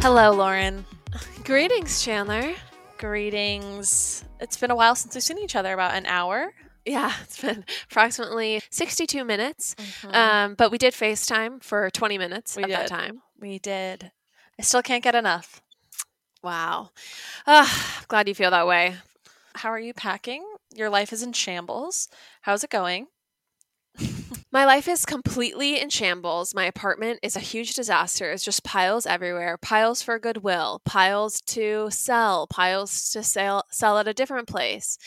Hello, Lauren. Greetings, Chandler. Greetings. It's been a while since we've seen each other, about an hour. Yeah, it's been approximately 62 minutes. Um, but we did FaceTime for 20 minutes We at that time. We did. I still can't get enough. Wow. Ah, glad you feel that way. How are you packing? Your life is in shambles. How's it going? My life is completely in shambles. My apartment is a huge disaster. It's just piles everywhere piles for goodwill, piles to sell, piles to sell, sell at a different place.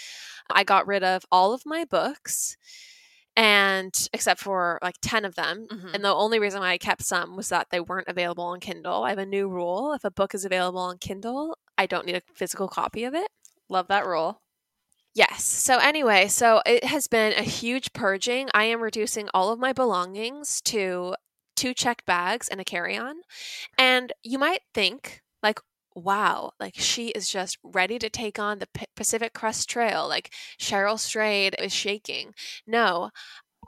I got rid of all of my books. And except for like 10 of them. Mhm. And the only reason why I kept some was that they weren't available on Kindle. I have a new rule. If a book is available on Kindle, I don't need a physical copy of it. Love that rule. Yes. So anyway, so it has been a huge purging. I am reducing all of my belongings to two checked bags and a carry-on. And you might think like wow, like she is just ready to take on the P- Pacific Crest Trail. Like Cheryl Strayed is shaking. No.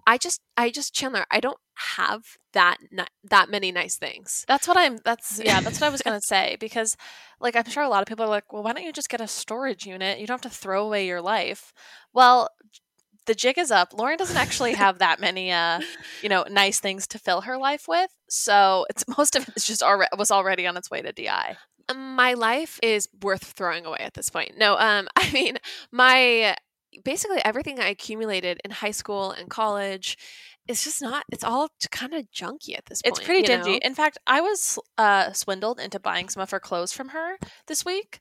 I just I just Chandler, I don't have that ni- that many nice things. That's what I'm that's yeah, that's what I was going to say because like I'm sure a lot of people are like, "Well, why don't you just get a storage unit? You don't have to throw away your life." Well, the jig is up. Lauren doesn't actually have that many uh, you know, nice things to fill her life with. So, it's most of it is just already was already on its way to DI. My life is worth throwing away at this point. No, um, I mean, my basically everything I accumulated in high school and college is just not. It's all kind of junky at this point. It's pretty dingy. know? In fact, I was uh, swindled into buying some of her clothes from her this week.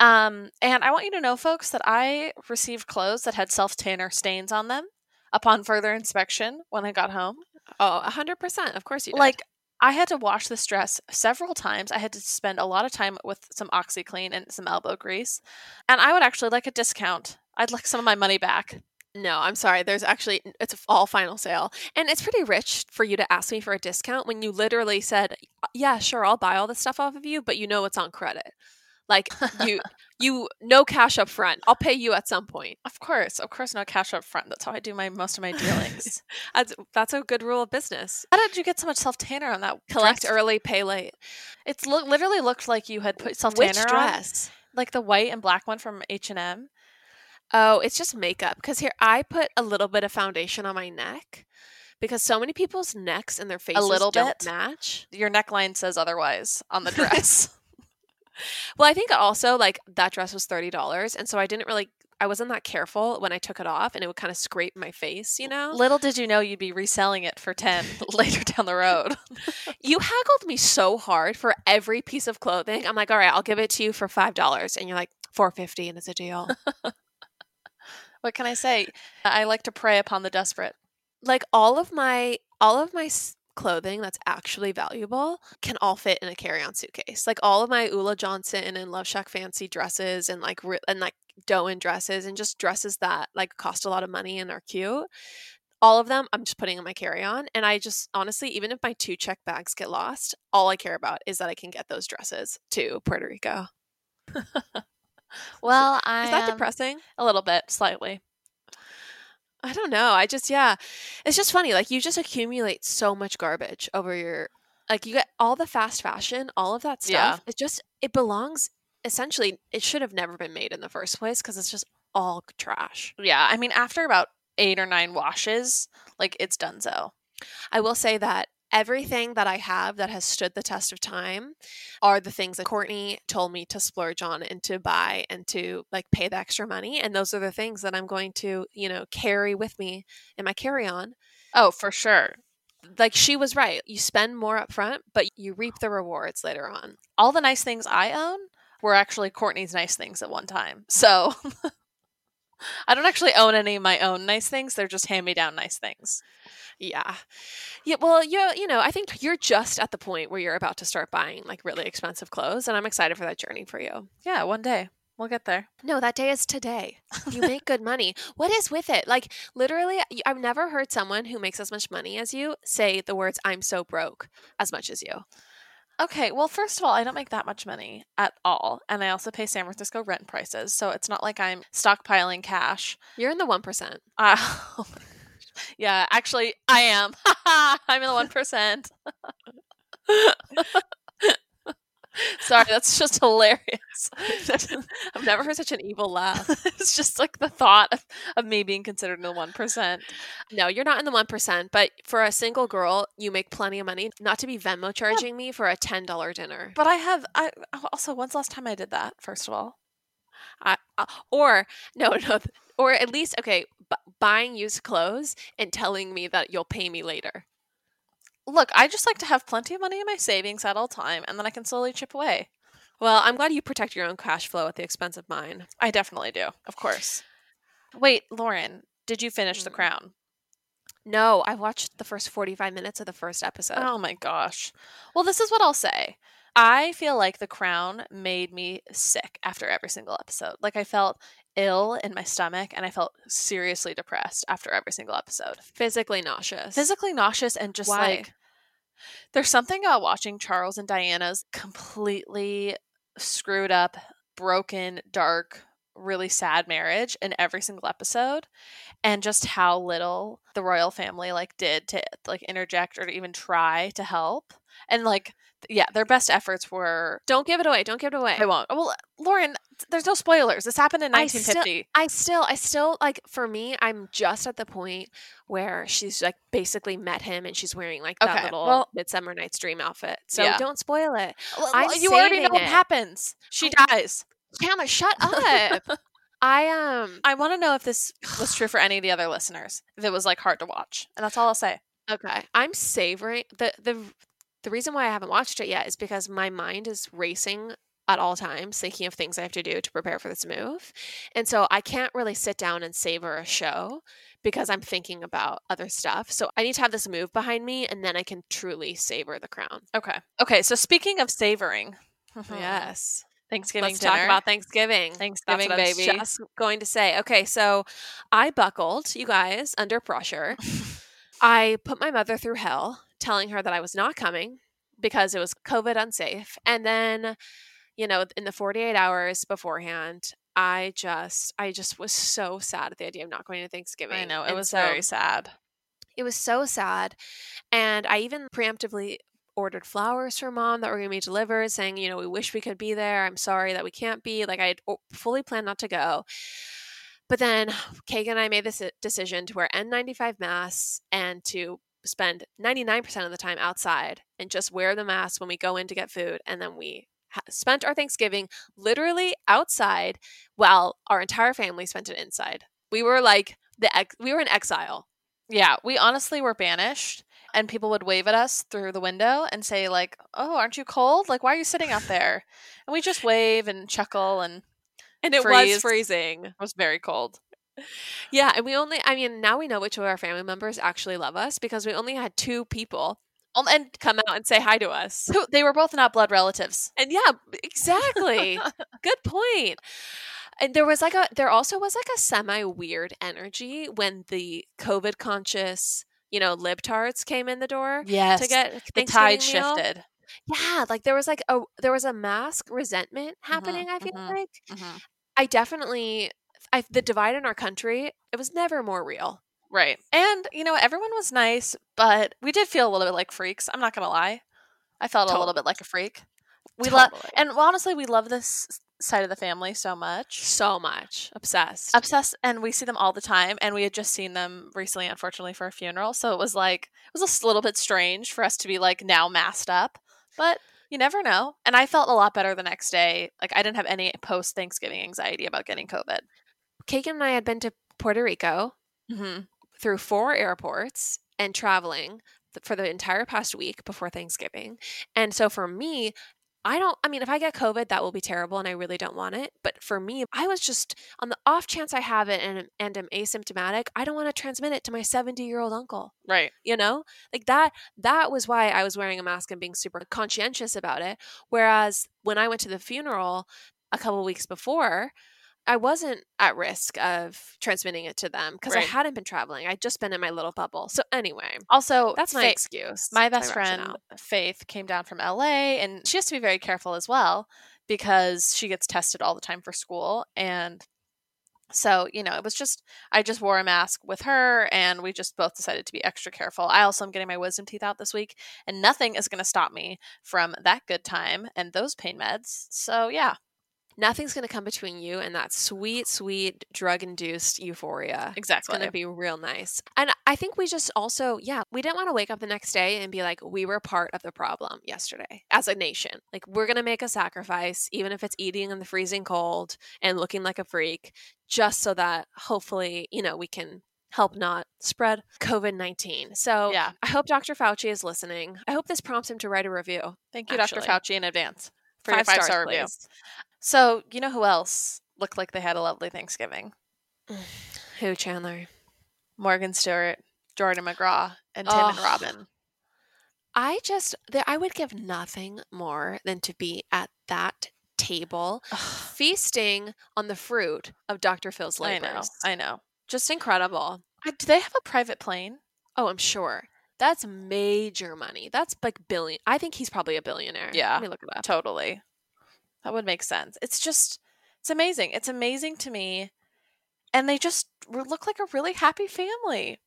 Um, and I want you to know, folks, that I received clothes that had self tanner stains on them upon further inspection when I got home. Oh, a hundred percent. Of course you did. Like, I had to wash this dress several times. I had to spend a lot of time with some OxiClean and some elbow grease. And I would actually like a discount. I'd like some of my money back. no, I'm sorry. There's actually it's all final sale, and it's pretty rich for you to ask me for a discount when you literally said, uh, "Yeah, sure, I'll buy all this stuff off of you," but you know it's on credit. Like you, you no cash up front. I'll pay you at some point. Of course, of course, no cash up front. That's how I do my most of my dealings. That's that's a good rule of business. how did you get so much self tanner on that? Collect dress? early, pay late. It's lo- literally looked like you had put self tanner on. Which dress? like the white and black one from H and M. Oh, it's just makeup. Because here, I put a little bit of foundation on my neck because so many people's necks and their faces a little don't bit? match. Your neckline says otherwise on the dress. Well, I think also like that dress was thirty dollars, and so I didn't really. I wasn't that careful when I took it off, and it would kind of scrape my face. You know, Little did you know you'd be reselling it for ten later down the road. you haggled me so hard for every piece of clothing. I'm like, all right, I'll give it to you for five dollars, and you're like four fifty, and it's a deal. What can I say? I like to prey upon the desperate. like all of my all of my clothing that's actually valuable can all fit in a carry-on suitcase. Like all of my Ulla Johnson and LoveShackFancy dresses and like and like Doan dresses and just dresses that like cost a lot of money and are cute. All of them I'm just putting in my carry-on and I just honestly even if my two check bags get lost, all I care about is that I can get those dresses to Puerto Rico. Well, I Is that um, depressing? a little bit, slightly. I don't know. I just yeah. It's just funny. Like you just accumulate so much garbage over your like you get all the fast fashion, all of that Yeah. stuff. It just it belongs essentially it should have never been made in the first place because it's just all trash. Yeah, I mean, after about eight or nine washes, like it's done so. I will say that everything that I have that has stood the test of time are the things that Courtney told me to splurge on and to buy and to like pay the extra money. And those are the things that I'm going to, you know, carry with me in my carry on. Oh, for sure. Like she was right. You spend more up front, but you reap the rewards later on. All the nice things I own were actually Courtney's nice things at one time. So I don't actually own any of my own nice things. They're just hand me down nice things. Yeah. Yeah, well, you you know, I think you're just at the point where you're about to start buying like really expensive clothes and I'm excited for that journey for you. Yeah, one day. We'll get there. No, that day is today. You make good money. What is with it? Like literally I've never heard someone who makes as much money as you say the words I'm so broke as much as you. Okay, well, first of all, I don't make that much money at all. And I also pay San Francisco rent prices. So it's not like I'm stockpiling cash. You're in the 1%. Uh, yeah, actually, I am. I'm in the 1%. Sorry, that's just hilarious. I've never heard such an evil laugh. it's just like the thought of, of me being considered in the 1%. No, you're not in the 1%, but for a single girl, you make plenty of money not to be Venmo charging yeah. me for a $10 dinner. But I have, I also, when's the last time I did that, first of all? I, uh, or, no, no, or at least, okay, b- buying used clothes and telling me that you'll pay me later. Look, I just like to have plenty of money in my savings at all time, and then I can slowly chip away. Well, I'm glad you protect your own cash flow at the expense of mine. I definitely do, of course. Wait, Lauren, did you finish mm. The Crown? No, I watched the first 45 minutes of the first episode. Oh my gosh. Well, this is what I'll say. I feel like The Crown made me sick after every single episode. Like I felt ill in my stomach and I felt seriously depressed after every single episode. Physically nauseous. Physically nauseous and just Why? like there's something about watching Charles and Diana's completely screwed up, broken, dark, really sad marriage in every single episode and just how little the royal family like did to like interject or to even try to help. And like yeah, their best efforts were. Don't give it away. Don't give it away. I won't. Well, Lauren, there's no spoilers. This happened in 1950. I still, I still, I still like. For me, I'm just at the point where she's like basically met him, and she's wearing like that okay, little well, Midsummer Night's Dream outfit. So yeah. don't spoil it. Well, I'm you already know it. what happens. She I, dies. Hannah, shut up. I um. I want to know if this was true for any of the other listeners. If it was like hard to watch, and that's all I'll say. Okay, I'm savoring the the the reason why I haven't watched it yet is because my mind is racing at all times, thinking of things I have to do to prepare for this move. And so I can't really sit down and savor a show because I'm thinking about other stuff. So I need to have this move behind me and then I can truly savor the crown. Okay. Okay. So speaking of savoring, yes. Thanksgiving Let's dinner. talk about Thanksgiving. Thanksgiving, baby. just going to say. Okay, so I buckled, you guys, under pressure. I put my mother through hell telling her that I was not coming because it was COVID unsafe. And then, you know, in the 48 hours beforehand, I just I just was so sad at the idea of not going to Thanksgiving. I know, it and was so, very sad. It was so sad. And I even preemptively ordered flowers for mom that were going to be delivered saying, you know, we wish we could be there. I'm sorry that we can't be. Like I had fully planned not to go. But then Kagan and I made this eh, decision to wear N95 masks and to spend 99% of the time outside and just wear the mask when we go in to get food. And then we ha- spent our Thanksgiving literally outside while our entire family spent it inside. We were like the ex- we were in exile. Yeah, we honestly were banished and people would wave at us through the window and say like, "Oh, aren't you cold? Like why are you sitting out there?" And we just wave and chuckle and and it freeze. was freezing. It was very cold. Yeah, and we only I mean, now we know which of our family members actually love us because we only had two people and come out and say hi to us. They were both not blood relatives. And yeah, exactly. Good point. And there was like a there also was like a semi weird energy when the COVID conscious, you know, libtards came in the door. Yes. To get the tide meal. shifted. Yeah, like there was like a there was a mask resentment mm-hmm, happening, mm-hmm, I feel mm-hmm, like. Mm-hmm. I definitely I, the divide in our country, it was never more real. Right. And, you know, everyone was nice, but we did feel a little bit like freaks. I'm not going to lie. I felt totally. a little bit like a freak. We totally. love, and honestly, we love this side of the family so much. So much. Obsessed. Obsessed and we see them all the time and we had just seen them recently unfortunately for a funeral. So it was like it was a little bit strange for us to be like now masked up. But you never know. And I felt a lot better the next day. Like I didn't have any post Thanksgiving anxiety about getting COVID. Kagan and I had been to Puerto Rico Mm-hmm. through four airports and traveling for the entire past week before Thanksgiving. And so for me, I don't, I mean, if I get COVID, that will be terrible and I really don't want it. But for me, I was just on the off chance I have it and, and am asymptomatic, I don't want to transmit it to my 70 year old uncle. Right. You know, like that, that was why I was wearing a mask and being super conscientious about it. Whereas when I went to the funeral a couple weeks before, I wasn't at risk of transmitting it to them because I hadn't been traveling. I'd just been in my little bubble. So anyway, Also, that's my Fa- excuse. my best friend rationale. Faith came down from LA and she has to be very careful as well because she gets tested all the time for school and so, you know, it was just I just wore a mask with her and we just both decided to be extra careful. I also am getting my wisdom teeth out this week and nothing is going to stop me from that good time and those pain meds. So, yeah, Nothing's going to come between you and that sweet, sweet drug induced euphoria. Exactly. It's going to be real nice. And I think we just also, yeah, we didn't want to wake up the next day and be like, we were part of the problem yesterday as a nation. Like, we're going to make a sacrifice, even if it's eating in the freezing cold and looking like a freak, just so that hopefully, you know, we can help not spread COVID 19. So yeah. I hope Dr. Fauci is listening. I hope this prompts him to write a review. Thank you, Dr. Fauci, in advance for your Five five stars, star review. please. So, you know who else looked like they had a lovely Thanksgiving? Who, Chandler? Morgan Stewart, Jordan McGraw, and Tim and Oh. Robin. I just, there, I would give nothing more than to be at that table feasting on the fruit of Dr. Phil's I know. I know. Just incredible. Uh, Do they have a private plane? Oh, I'm sure. That's major money. That's like billion. I think he's probably a billionaire. Yeah. Let me look it up. Totally. That would make sense. It's just, it's amazing. It's amazing to me. And they just look like a really happy family.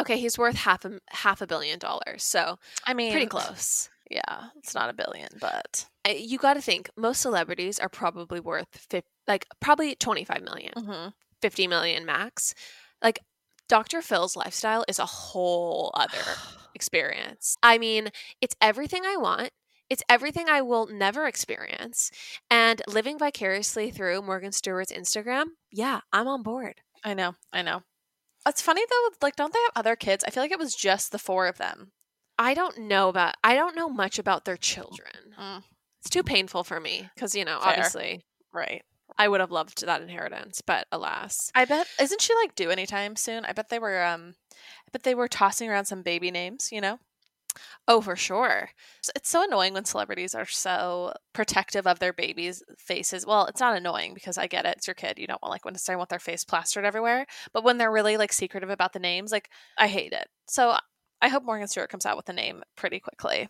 Okay, he's worth half a half a billion dollars. So I mean, pretty close. Yeah, it's not a billion, but You got to think most celebrities are probably worth like probably 25 million. Mhm. 50 million max. Like Dr. Phil's lifestyle is a whole other experience. I mean, it's everything I want. It's everything I will never experience. And living vicariously through Morgan Stewart's Instagram, yeah, I'm on board. I know. I know. It's funny though. Like, don't they have other kids? I feel like it was just the four of them. I don't know about I don't know much about their children. Mm. It's too painful for me because, you know, Fair. obviously Right. I would have loved that inheritance, but alas. I bet isn't she like due anytime soon? I bet they were um I bet they were tossing around some baby names, you know? Oh, for sure. It's- so annoying when celebrities are so protective of their babies' faces. Well, it's not annoying because I get it. It's your kid. You don't want like when necessarily want their face plastered everywhere. But when they're really like secretive about the names, like I hate it. So I hope Morgan Stewart comes out with a name pretty quickly.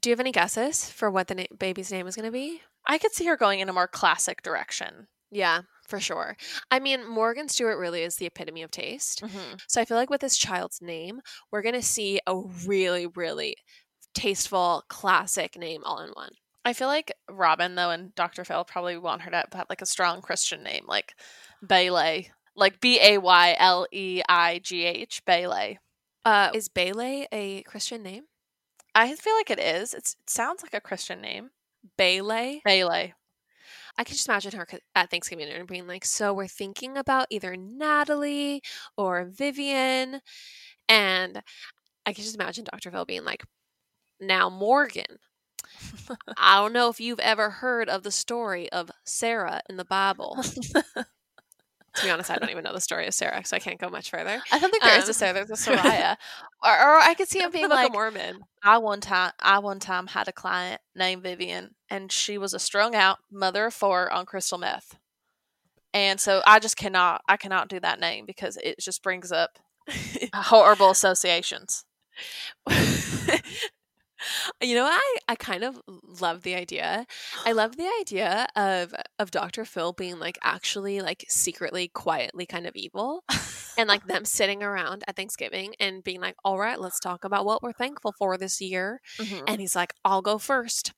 Do you have any guesses for what the na- baby's name is going to be? I could see her going in a more classic direction. Yeah, for sure. I mean, Morgan Stewart really is the epitome of taste. Mm-hmm. So I feel like with this child's name, we're going to see a really, really tasteful, classic name all in one. I feel like Robin though and Dr. Phil probably want her to have like a strong Christian name, like Bayley, like B A Y L E I G H, Bayley. Uh, is Bayley a Christian name? I feel like it is. It's, it sounds like a Christian name, Bailey. Bailey. I can just imagine her at Thanksgiving dinner being like, so we're thinking about either Natalie or Vivian. And I can just imagine Dr. Phil being like, now Morgan. I don't know if you've ever heard of the story of Sarah in the Bible. to be honest, I don't even know the story of Sarah, so I can't go much further. I don't think there is Um, a Sarah. There's a Soraya, or, or I could see him being of like, Mormon. I one time, I one time had a client named Vivian, and she was a strung out mother of four on crystal meth, and so I just cannot, I cannot do that name because it just brings up horrible associations. you know, I I kind of love the idea. I love the idea of of Dr. Phil being like actually like secretly quietly kind of evil and like them sitting around at Thanksgiving and being like, "All right, let's talk about what we're thankful for this year." Mhm. And he's like, "I'll go first.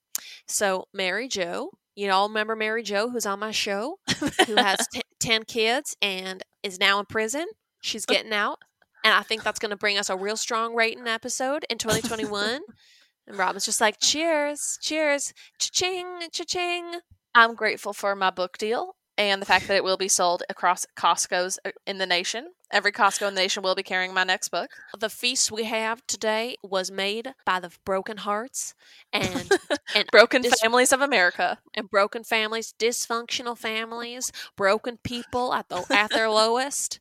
So, Mary Jo, You all remember Mary Jo, who's on my show, who has t- 10 kids and is now in prison. She's getting out. And I think that's going to bring us a real strong rating episode in 2021. And Robin's just like, cheers, cheers, cha-ching, cha-ching. I'm grateful for my book deal and the fact that it will be sold across Costco's uh, in the nation. Every Costco in the nation will be carrying my next book. The feast we have today was made by the broken hearts and and Broken dis- Families of America. and broken families, dysfunctional families, broken people at the at their lowest.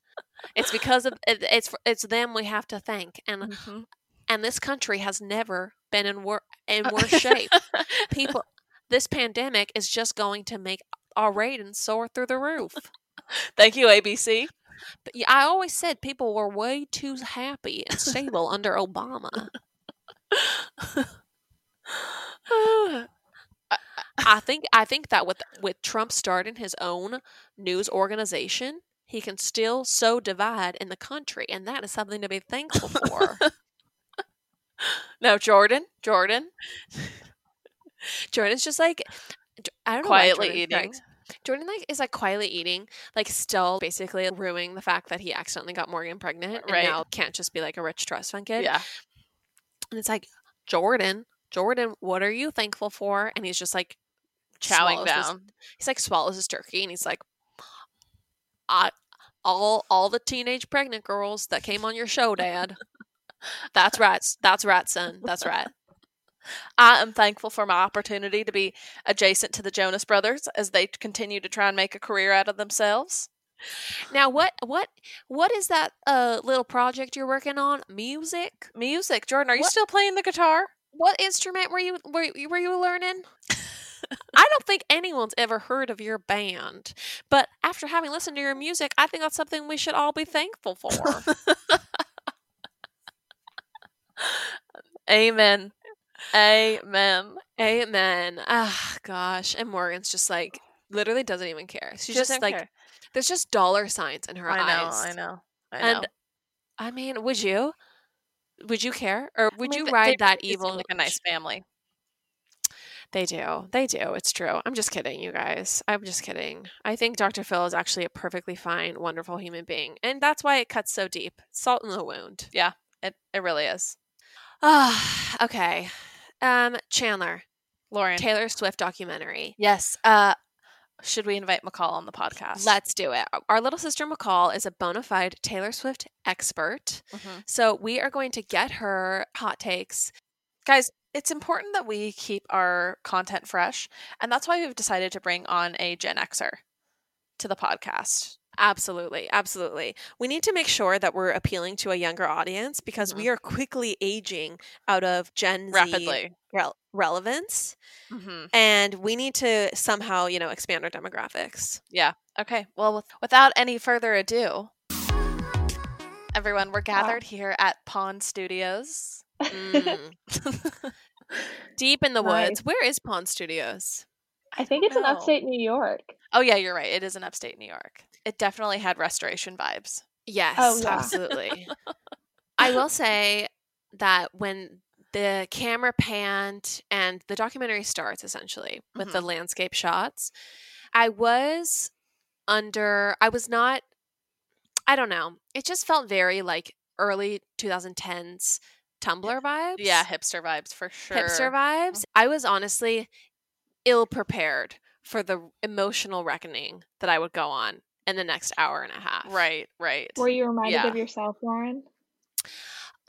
It's because of it, it's it's them we have to thank, and Mm-hmm. And this country has never been in wor- in uh, worse shape. People, this pandemic is just going to make our ratings soar through the roof. Thank you, ABC. But yeah, I always said people were way too happy and stable under Obama. I think I think that with with Trump starting his own news organization, he can still sow divide in the country, and that is something to be thankful for. no, Jordan. Jordan. Jordan's just like I don't know Quietly eating. strikes- Jordan like is like quietly eating, like still basically ruining the fact that he accidentally got Morgan pregnant, and Right. now can't just be like a rich trust fund kid. Yeah. and it's like Jordan, Jordan, what are you thankful for? And he's just like Chowing swallows his- down. he's like swallows his turkey, and he's like, I all all the teenage pregnant girls that came on your show, Dad. That's right. That's right, son. That's right. I am thankful for my opportunity to be adjacent to the Jonas Brothers as they continue to try and make a career out of themselves. Now, what what what is that uh little project you're working on? Music? Music. Jordan, are you What- still playing the guitar? What instrument were you were, you- were you learning? I don't think anyone's ever heard of your band, but after having listened to your music, I think that's something we should all be thankful for. Amen. Amen. Amen. Ah, gosh. And Morgan's just like literally doesn't even care. She's just, Doesn't like care. there's just dollar signs in her eyes. I know. I know. And. I mean, would you? Would you care, or would I mean, you ride that evil? like a nice family. They do. They do. It's true. I'm just kidding, you guys. I'm just kidding. I think Dr. Phil is actually a perfectly fine, wonderful human being, and that's why it cuts so deep. Salt in the wound. Yeah, it it really is. Ah, okay. Um, Chandler, Lauren. Taylor Swift documentary. Yes. Uh should we invite McCall on the podcast? Let's do it. Our little sister McCall is a bona fide Taylor Swift expert. Mhm. So we are going to get her hot takes. Guys, it's important that we keep our content fresh, and that's why we've decided to bring on a Gen Xer to the podcast. Absolutely. Absolutely. We need to make sure that we're appealing to a younger audience because we are quickly aging out of Gen Z Rapidly. rel- relevance. hmm And we need to somehow, you know, expand our demographics. Yeah. Okay. Well, with- without any further ado, everyone, we're gathered here at Pond Studios. Mm. Deep in the Nice. woods. Where is Pond Studios? I think it's in upstate New York. Oh yeah, you're right. It is in upstate New York. It definitely had restoration vibes. Yes, Oh, yeah. absolutely. I will say that when the camera panned and the documentary starts essentially with the mm-hmm. landscape shots, I was under, I was not, I don't know. It just felt very like early 2010s Tumblr vibes. Yeah, hipster vibes for sure. Hipster vibes. Mm-hmm. I was honestly ill prepared for the emotional reckoning that I would go on in the next hour and a half. Right, right. Were you reminded Yeah. of yourself, Lauren?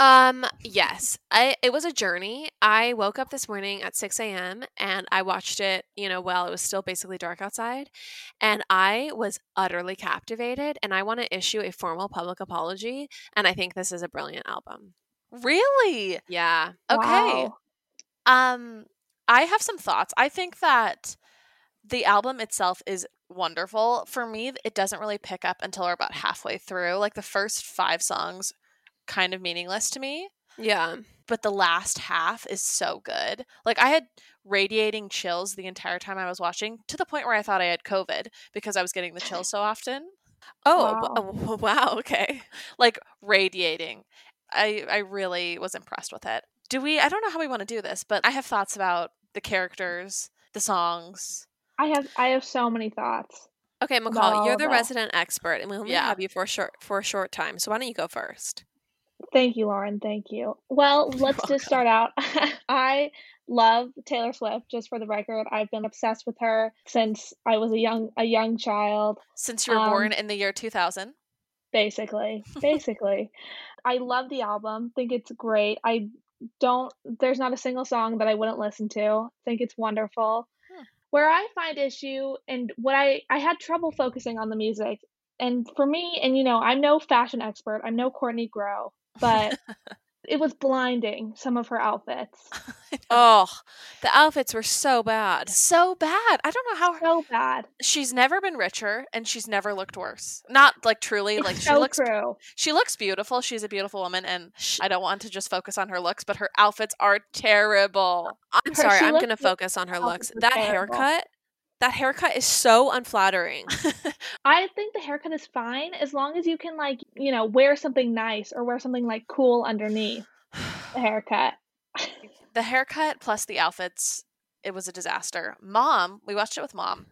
Um, yes. I it was a journey. I woke up this morning at 6 a.m. and I watched it, you know, while it was still basically dark outside. And I was utterly captivated. And I want to issue a formal public apology. And I think this is a brilliant album. Really? Yeah. Okay. Wow. Um, I have some thoughts. I think that the album itself is wonderful. For me, it doesn't really pick up until we're about halfway through. Like the first five songs, kind of meaningless to me. Yeah. But the last half is so good. Like I had radiating chills the entire time I was watching, to the point where I thought I had COVID because I was getting the chills so often. Oh, Wow. w- oh, wow. Okay. Like radiating. I I really was impressed with it. Do we I don't know how we want to do this, but I have thoughts about the characters, the songs, I have I have so many thoughts. Okay, McCall, you're the that. resident expert, and we only Yeah. have you for a short for a short time. So why don't you go first? Thank you, Lauren. Thank you. Well, let's just start out. I love Taylor Swift. Just for the record, I've been obsessed with her since I was a young a young child. Since you were Um, born in the year 2000. Basically, basically, I love the album. Think it's great. I don't. There's not a single song that I wouldn't listen to. Think it's wonderful. Where I find issue and what I I had trouble focusing on the music. And for me, and you know, I'm no fashion expert. I'm no Courtney Grow, but it was blinding. Some of her outfits, Oh, the outfits were so bad. so bad. I don't know how her, so bad. she's never been richer and she's never looked worse. Not like truly, It's like she looks true. she looks beautiful. She's a beautiful woman and Sh- I don't want to just focus on her looks, but her outfits are terrible. I'm Her- sorry, I'm going to focus on her looks. That terrible. haircut, that haircut is so unflattering. I think the haircut is fine as long as you can like, you know, wear something nice or wear something like cool underneath the haircut. the haircut plus the outfits, it was a disaster. Mom, we watched it with mom.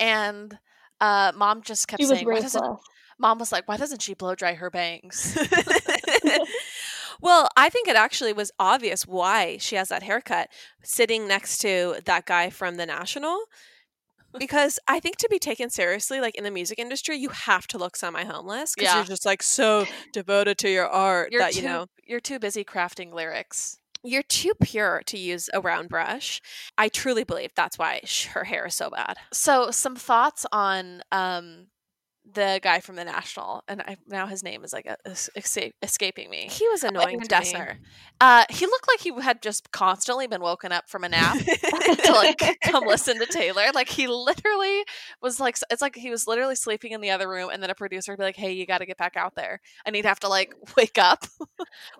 And uh mom just kept saying, why doesn't mom was like, why doesn't she blow dry her bangs? well, I think it actually was obvious why she has that haircut sitting next to that guy from the National. Because I think to be taken seriously, like in the music industry, you have to look semi homeless because Yeah. you're just like so devoted to your art You're that too you know you're too busy crafting lyrics. you're too pure to use a round brush. I truly believe that's why her hair is so bad. So some thoughts on um the guy from the National, and I now his name is like a, escape, escaping me. He was annoying to Dessner. Uh, he looked like he had just constantly been woken up from a nap to like come listen to Taylor. Like he literally was like, it's like he was literally sleeping in the other room, and then a producer would be like, "Hey, you got to get back out there," and he'd have to like wake up.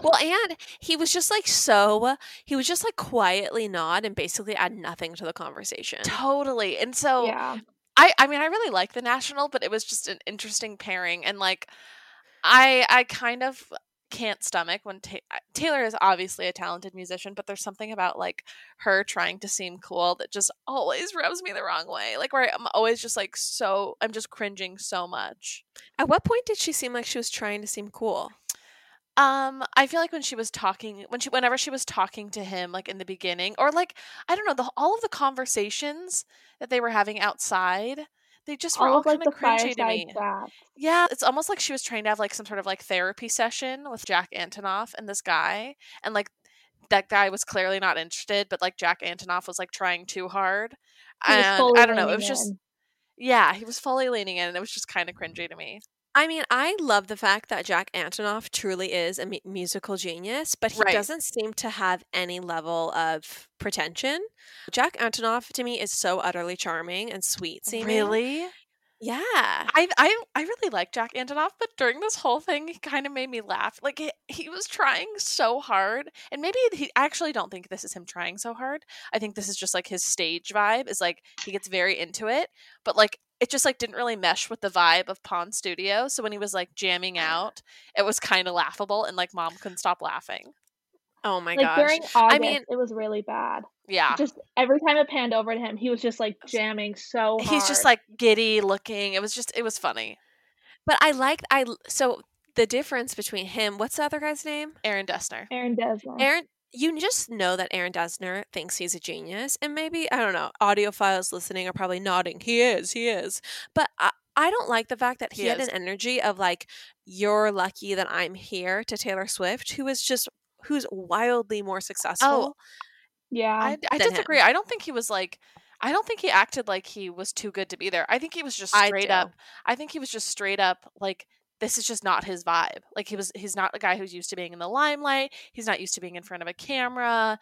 Well, and he was just like so, he was just like quietly nod and basically add nothing to the conversation. totally. And so Yeah. I I mean I really like the National, but it was just an interesting pairing and like I I kind of can't stomach when Ta- Taylor is obviously a talented musician, but there's something about like her trying to seem cool that just always rubs me the wrong way. Like where I'm always just like so I'm just cringing so much. At what point did she seem like she was trying to seem cool? Um, I feel like when she was talking, when she, whenever she was talking to him, like in the beginning, or like I don't know, the all of the conversations that they were having outside, they just were all, All of like kind of cringy to me. chats. Yeah, it's almost like she was trying to have like some sort of like therapy session with Jack Antonoff and this guy, and like that guy was clearly not interested, but like Jack Antonoff was like trying too hard, and fully I don't know, it was just yeah, he was fully leaning in, and it was just kind of cringy to me. I mean, I love the fact that Jack Antonoff truly is a mu- musical genius, but he Right. doesn't seem to have any level of pretension. Jack Antonoff to me is so utterly charming and sweet seeming. Really? Yeah. I I I really like Jack Antonoff, but during this whole thing, he kind of made me laugh. Like he, he was trying so hard, and maybe he. I actually don't think this is him trying so hard. I think this is just like his stage vibe. Is like he gets very into it, but like it just like didn't really mesh with the vibe of Pond Studio. So when he was like jamming ah. out, it was kind of laughable, and like mom couldn't stop laughing. Oh my Like gosh. during August, mean- it was really bad. Yeah, Just every time it panned over to him, he was just like jamming so hard. he's just like giddy looking. It was just it was funny. But I like I so the difference between him, what's the other guy's name? Aaron Dessner. Aaron Desmond. Aaron you just know that Aaron Dessner thinks he's a genius, and maybe I don't know. Audiophiles listening are probably nodding. He is, he is. But I, I don't like the fact that he, He had is. an energy of like, "You're lucky that I'm here" to Taylor Swift, who is just who's wildly more oh, successful. yeah. I, I than him. disagree. I don't think he was like. I don't think he acted like he was too good to be there. I think he was just straight up. I think he was just straight up like this is just not his vibe. Like he was. He's not the guy who's used to being in the limelight. He's not used to being in front of a camera,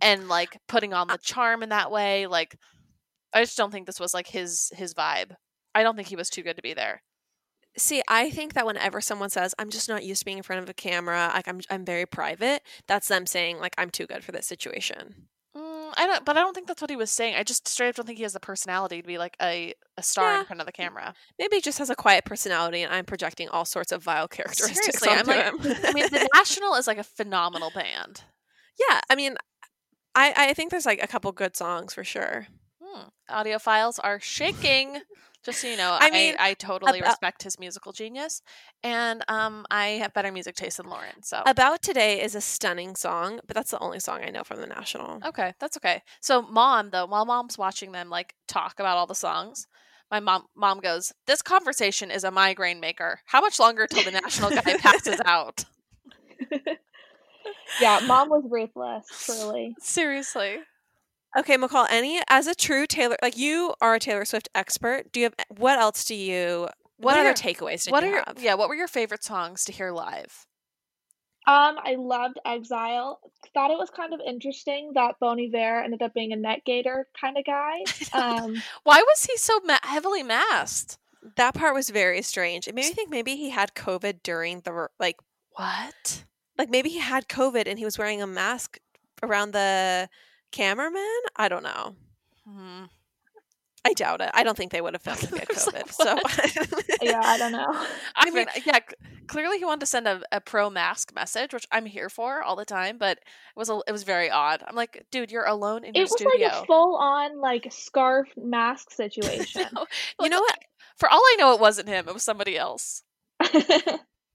and like putting on the charm in that way. Like I just don't think this was like his his vibe. I don't think he was too good to be there. See, I think that whenever someone says, "I'm just not used to being in front of a camera," like I'm, I'm very private. That's them saying, like, "I'm too good for this situation." Mm, I don't, but I don't think that's what he was saying. I just straight up don't think he has the personality to be like a, a star Yeah. in front of the camera. Maybe he just has a quiet personality, and I'm projecting all sorts of vile characteristics Seriously, I'm onto like, him. I mean, the National is like a phenomenal band. yeah, I mean, I, I think there's like a couple good songs for sure. Hmm. Audiophiles are shaking. Just so you know, I I mean, I, totally about- respect his musical genius, and um, I have better music taste than Lauren. So About Today is a stunning song, but that's the only song I know from the National. okay, that's okay. So mom, though, while mom's watching them like talk about all the songs, my mom mom goes, "This conversation is a migraine maker. How much longer till the national guy passes out?" yeah, mom was ruthless, truly. Seriously. Okay, McCall, any as a true Taylor like you are a Taylor Swift expert, do you have what else do you what, What are other your- takeaways did what you are your, have? yeah? What were your favorite songs to hear live? Um, I loved Exile. Thought it was kind of interesting that Bon Iver ended up being a neck gaiter kind of guy. Um, Why was he so ma- heavily masked? That part was very strange. It made me think maybe he had COVID during the like What? like maybe he had COVID and he was wearing a mask around the cameraman. I don't know. Hmm. I doubt it. I don't think they would have filmed him get I like, COVID. so yeah, I don't know. I mean, yeah, clearly he wanted to send a, a pro mask message, which I'm here for all the time, but it was a, it was very odd. I'm like, dude, you're alone in It your studio. It was like a full on like scarf mask situation. No, you know what? For all I know, it wasn't him. It was somebody else.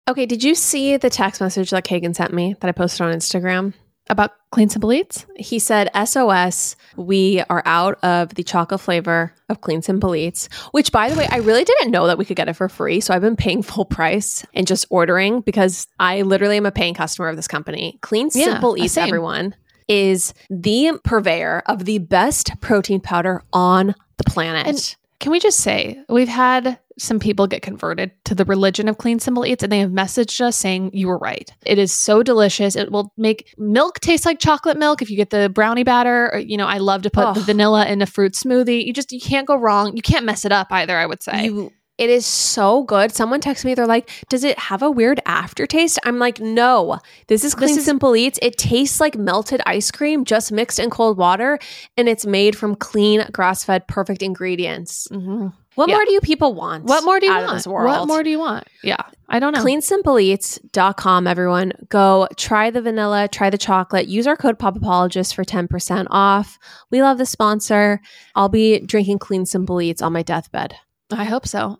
Okay, did you see the text message that Kagan sent me that I posted on Instagram about Clean Simple Eats? He said, SOS, we are out of the chocolate flavor of Clean Simple Eats, which, by the way, I really didn't know that we could get it for free. So I've been paying full price and just ordering because I literally am a paying customer of this company. Clean Yeah, Eats, same. everyone, is the purveyor of the best protein powder on the planet. And can we just say we've had some people get converted to the religion of clean simple eats and they have messaged us saying you were right. It is so delicious. It will make milk taste like chocolate milk if you get the brownie batter or, you know i love to put the vanilla in a fruit smoothie. You just you can't go wrong. You can't mess it up either i would say. You, it is so good. Someone texted me, they're like, Does it have a weird aftertaste? I'm like, No, this is Clean is- Simple Eats. It tastes like melted ice cream just mixed in cold water, and it's made from clean, grass fed, perfect ingredients. Mhm. What Yeah. more do you people want? what more do you want this what more do you want yeah i don't know CleanSimpleEats.com, everyone. Go try the vanilla, try the chocolate. Use our code POPAPologist for 10% off. We love the sponsor. I'll be drinking Clean Simple Eats on my deathbed. i hope so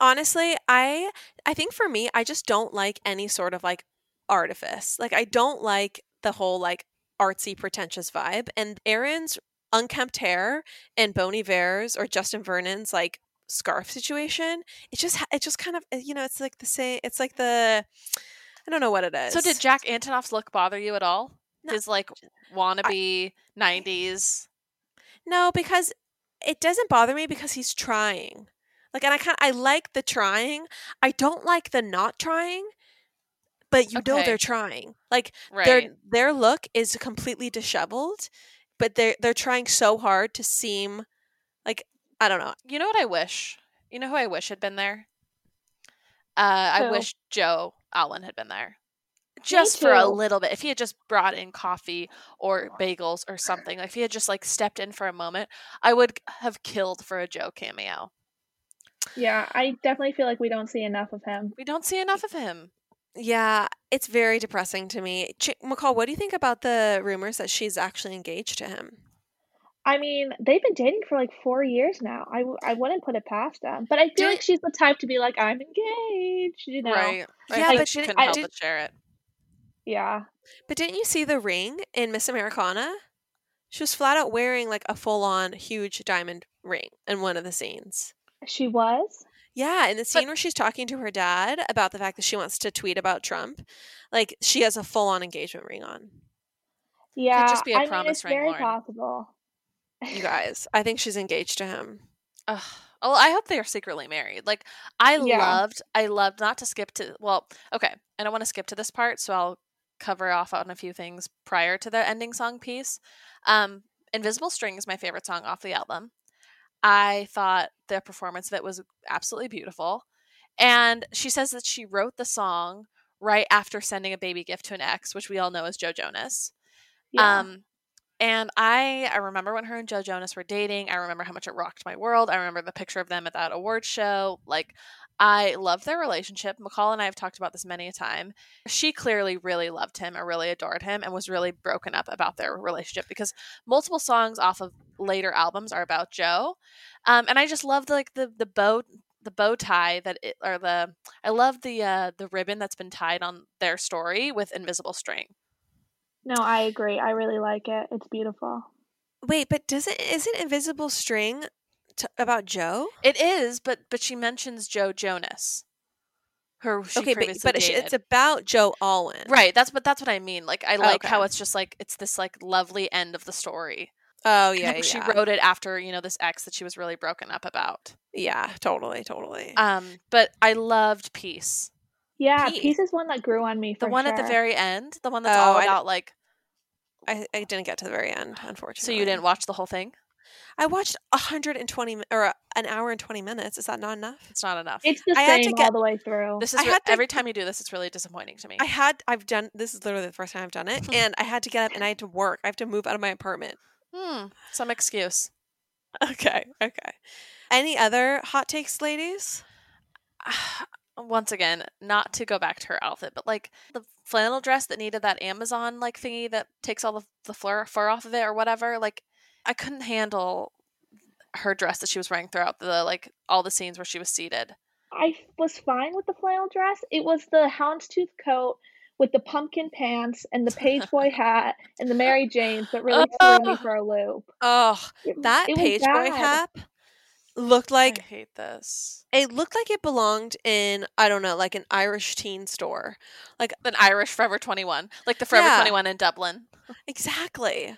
Honestly i i think for me i just don't like any sort of like artifice like i don't like the whole like artsy pretentious vibe and aaron's unkempt hair and Bon Iver's or justin vernon's like scarf situation it just it just kind of uh, you know it's like the same it's like the i don't know what it is So did Jack Antonoff's look bother you at all? No. His like wannabe '90s. No, because it doesn't bother me because he's trying. Like, and I kind of I like the trying. I don't like the not trying, but you know they're trying. Like Right. their their look is completely disheveled, but they're they're trying so hard to seem like I don't know. You know what I wish? You know who I wish had been there? Uh, I wish Joe Alwyn had been there. Just for a little bit. If he had just brought in coffee or bagels or something, if he had just like stepped in for a moment, I would have killed for a Joe cameo. Yeah, I definitely feel like we don't see enough of him. We don't see enough of him. Yeah, it's very depressing to me. Ch- McCall, what do you think about the rumors that she's actually engaged to him? I mean, they've been dating for like four years now. I, w- I wouldn't put it past them. But I feel Did- like she's the type to be like, I'm engaged, you know? Right. I Yeah, but she couldn't I help did- but share it. Yeah. But didn't you see the ring in Miss Americana? She was flat out wearing like a full on huge diamond ring in one of the scenes. She was? Yeah, in the scene where she's talking to her dad about the fact that she wants to tweet about Trump, like she has a full on engagement ring on. Yeah. just be a I mean, promise it's ring, very Lauren. possible. You guys, I think she's engaged to him. Ugh. Well, I hope they are secretly married. Like I Yeah. loved, I loved not to skip to. Well, okay, I don't want to skip to this part, so I'll cover off on a few things prior to the ending song piece. Um, Invisible String is my favorite song off the album. I thought the performance of it was absolutely beautiful. And she says that she wrote the song right after sending a baby gift to an ex, which we all know is Joe Jonas. Yeah. Um, and I I remember when her and Joe Jonas were dating. I remember how much it rocked my world. I remember the picture of them at that award show. Like I love their relationship. McCall and I have talked about this many a time. She clearly really loved him or really adored him and was really broken up about their relationship because multiple songs off of later albums are about Joe. Um, and I just love the, like the the bow the bow tie that it or the I love the uh the ribbon that's been tied on their story with invisible string. no, I agree. I really like it. It's beautiful. Wait, but doesn't isn't Invisible String t- about Joe? It is, but but she mentions Joe Jonas. Her she okay, but, previously but it's- dated. it's about Joe Alwyn. right. That's but that's what I mean. Like I like how it's just like it's this like lovely end of the story. Oh And yeah, she wrote it after you know this ex that she was really broken up about. Yeah, totally, totally. Um, but I loved Peace. Yeah, Pete. Peace is one that grew on me. The for one at the very end, the one that's Oh, all I d- about like. I, I didn't get to the very end, unfortunately. So you didn't watch the whole thing? I watched 120 mi- or uh, an hour and 20 minutes. Is that not enough? It's not enough. It's the I had to same get- all the way through. this is I re- to- every time you do this, it's really disappointing to me. I had I've done this is literally the first time I've done it and I had to get up and I had to work. I have to move out of my apartment. hmm, some excuse. Okay, okay. Any other hot takes, ladies? Once again, not to go back to her outfit, but like the flannel dress that needed that Amazon like thingy that takes all the the fur, fur off of it or whatever. Like I couldn't handle her dress that she was wearing throughout the like all the scenes where she was seated. I was fine with the flannel dress. It was the houndstooth coat with the pumpkin pants and the page boy hat and the Mary Janes that really threw me Oh. for a loop. Oh, It- that it was page boy hat looked I like hate this. it looked like it belonged in I don't know, like an Irish teen store. Like An Irish Forever Twenty One, like the Forever Yeah. Twenty One in Dublin. exactly.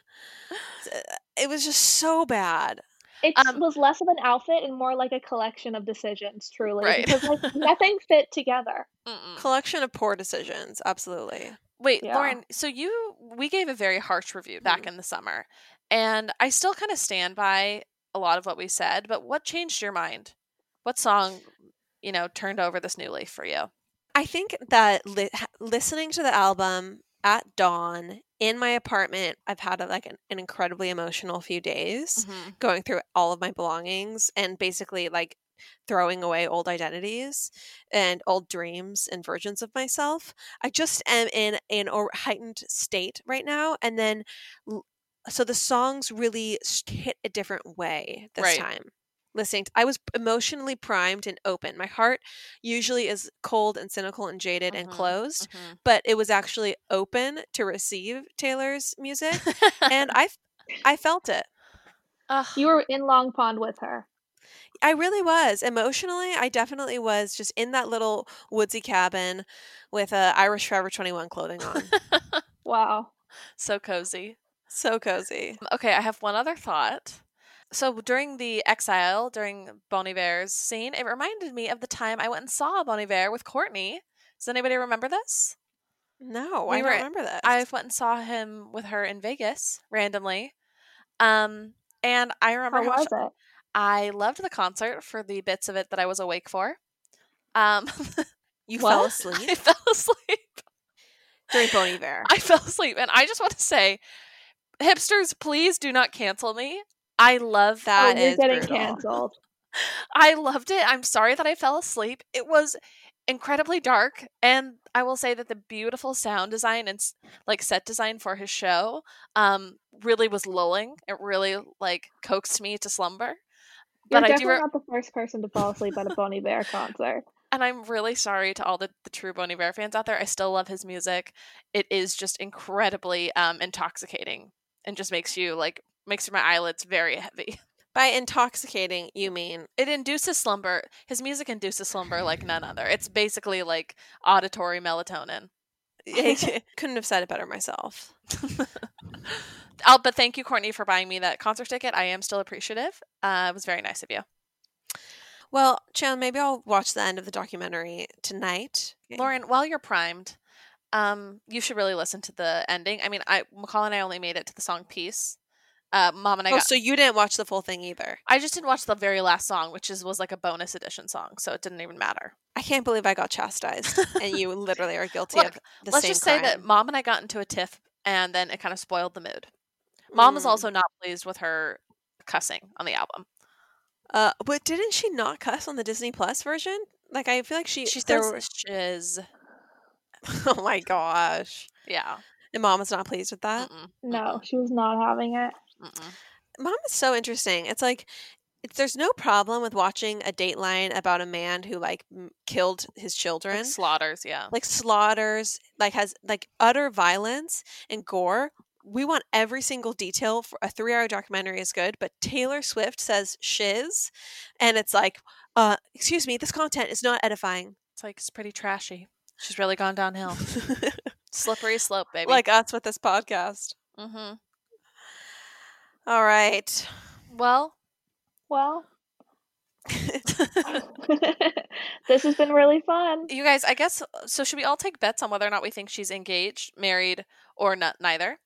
It was just so bad. It Um, was less of an outfit and more like a collection of decisions, truly, Right. because like nothing fit together. Mm-mm. Collection of poor decisions. Absolutely. Wait, Yeah. Lauren, so you we gave a very harsh review back Mm-hmm. in the summer. And I still kind of stand by a lot of what we said, but what changed your mind? What song, you know, turned over this new leaf for you? I think that li- listening to the album at dawn in my apartment, I've had a, like an, an incredibly emotional few days Mm-hmm. going through all of my belongings and basically like throwing away old identities and old dreams and versions of myself. I just am in an or heightened state right now, and then so the songs really hit a different way this Right. time. Listening, to, I was emotionally primed and open. My heart usually is cold and cynical and jaded and Mhm. closed, Mm-hmm. but it was actually open to receive Taylor's music, and i i felt it. Ugh. You were in Long Pond with her. I really was emotionally. I definitely was just in that little woodsy cabin with a Irish Forever Twenty One clothing on. Wow. so cozy. so cozy. Okay, I have one other thought. So during the exile, during Bon Iver's scene, it reminded me of the time I went and saw Bon Iver with Courtney. Does anybody remember this? No, We I were- don't remember that. I went and saw him with her in Vegas randomly. Um, and I remember How how, was it? I loved the concert for the bits of it that I was awake for. Um, you fell I asleep fell asleep. during Bon Iver. I fell asleep, and I just want to say, hipsters, please do not cancel me. I love That oh, you're getting brutal. canceled. I loved it. I'm sorry that I fell asleep. It was incredibly dark, and I will say that the beautiful sound design and like set design for his show um really was lulling. It really like coaxed me to slumber. You're But I do definitely re- not the first person to fall asleep at a Bon Iver concert. and I'm really sorry to all the, the true Bon Iver fans out there. I still love his music. It is just incredibly um intoxicating and just makes you like makes my eyelids very heavy. By intoxicating, you mean It induces slumber. His music induces slumber like none other. It's basically like auditory melatonin. I couldn't have said it better myself. Oh, but thank you, Courtney, for buying me that concert ticket. I am still appreciative. Uh, it was very nice of you. Well, Chan, maybe I'll watch the end of the documentary tonight. Lauren, while you're primed, um, you should really listen to the ending. I mean, I McCall and I only made it to the song "Peace," Uh, Mom and I Oh, got. so you didn't watch the full thing either. I just didn't watch the very last song, which is was like a bonus edition song, so it didn't even matter. I can't believe I got chastised, and you literally are guilty Look, of the Let's same just say that. Mom and I got into a tiff, and then it kind of spoiled the mood. Mom was Mm. also not pleased with her cussing on the album. Uh, but didn't she not cuss on the Disney Plus version? Like I feel like she. She there says shiz. oh my gosh, Yeah. and mom was not pleased with that. Mm-mm, No, she was not having it. Mm-mm. Mom is so interesting. It's like it's, there's no problem with watching a Dateline about a man who like m- killed his children, Like slaughters, yeah. like slaughters, like has like utter violence and gore. We want every single detail for a three-hour documentary is good, but Taylor Swift says shiz, and it's like, uh, excuse me, this content is not edifying. It's like it's pretty trashy. She's really gone downhill. Slippery slope, baby. like us with this podcast. mm-hmm. All right. Well, Well, this has been really fun. you guys, I guess so. Should we all take bets on whether or not we think she's engaged, married, or not? Neither.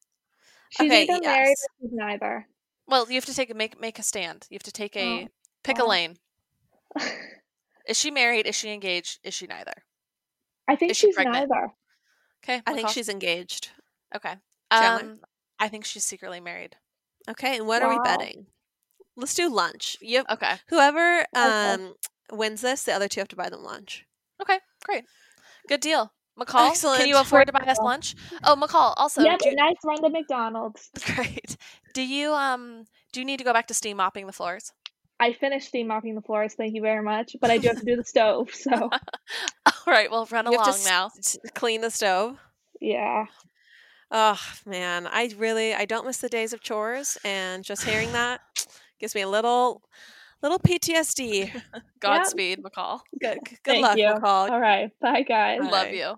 She's Okay, either married or she's neither. Well, you have to take a make make a stand. You have to take a Oh, pick a lane. Is she married? Is she engaged? Is she neither? I think Is she's pregnant? neither. Okay, I think McCall? she's engaged. okay. Um, I think she's secretly married. Okay, and what are we betting? Let's do lunch. You have, Okay. whoever Okay. um wins this, the other two have to buy them lunch. Okay. Great. Good deal. McCall, Excellent. can you afford to buy us lunch? Oh, McCall. Also, yeah, do you, nice run to McDonald's. great. Do you um do you need to go back to steam mopping the floors? I finished steam mopping the floors, thank you very much. But I do have to do the stove, so All right. Well, run You have along to now. s- s- clean the stove. yeah. Oh man, I really I don't miss the days of chores, and just hearing that gives me a little little PTSD. Godspeed, McCall. Good good Thank luck, you. McCall. All right. Bye guys. I love you.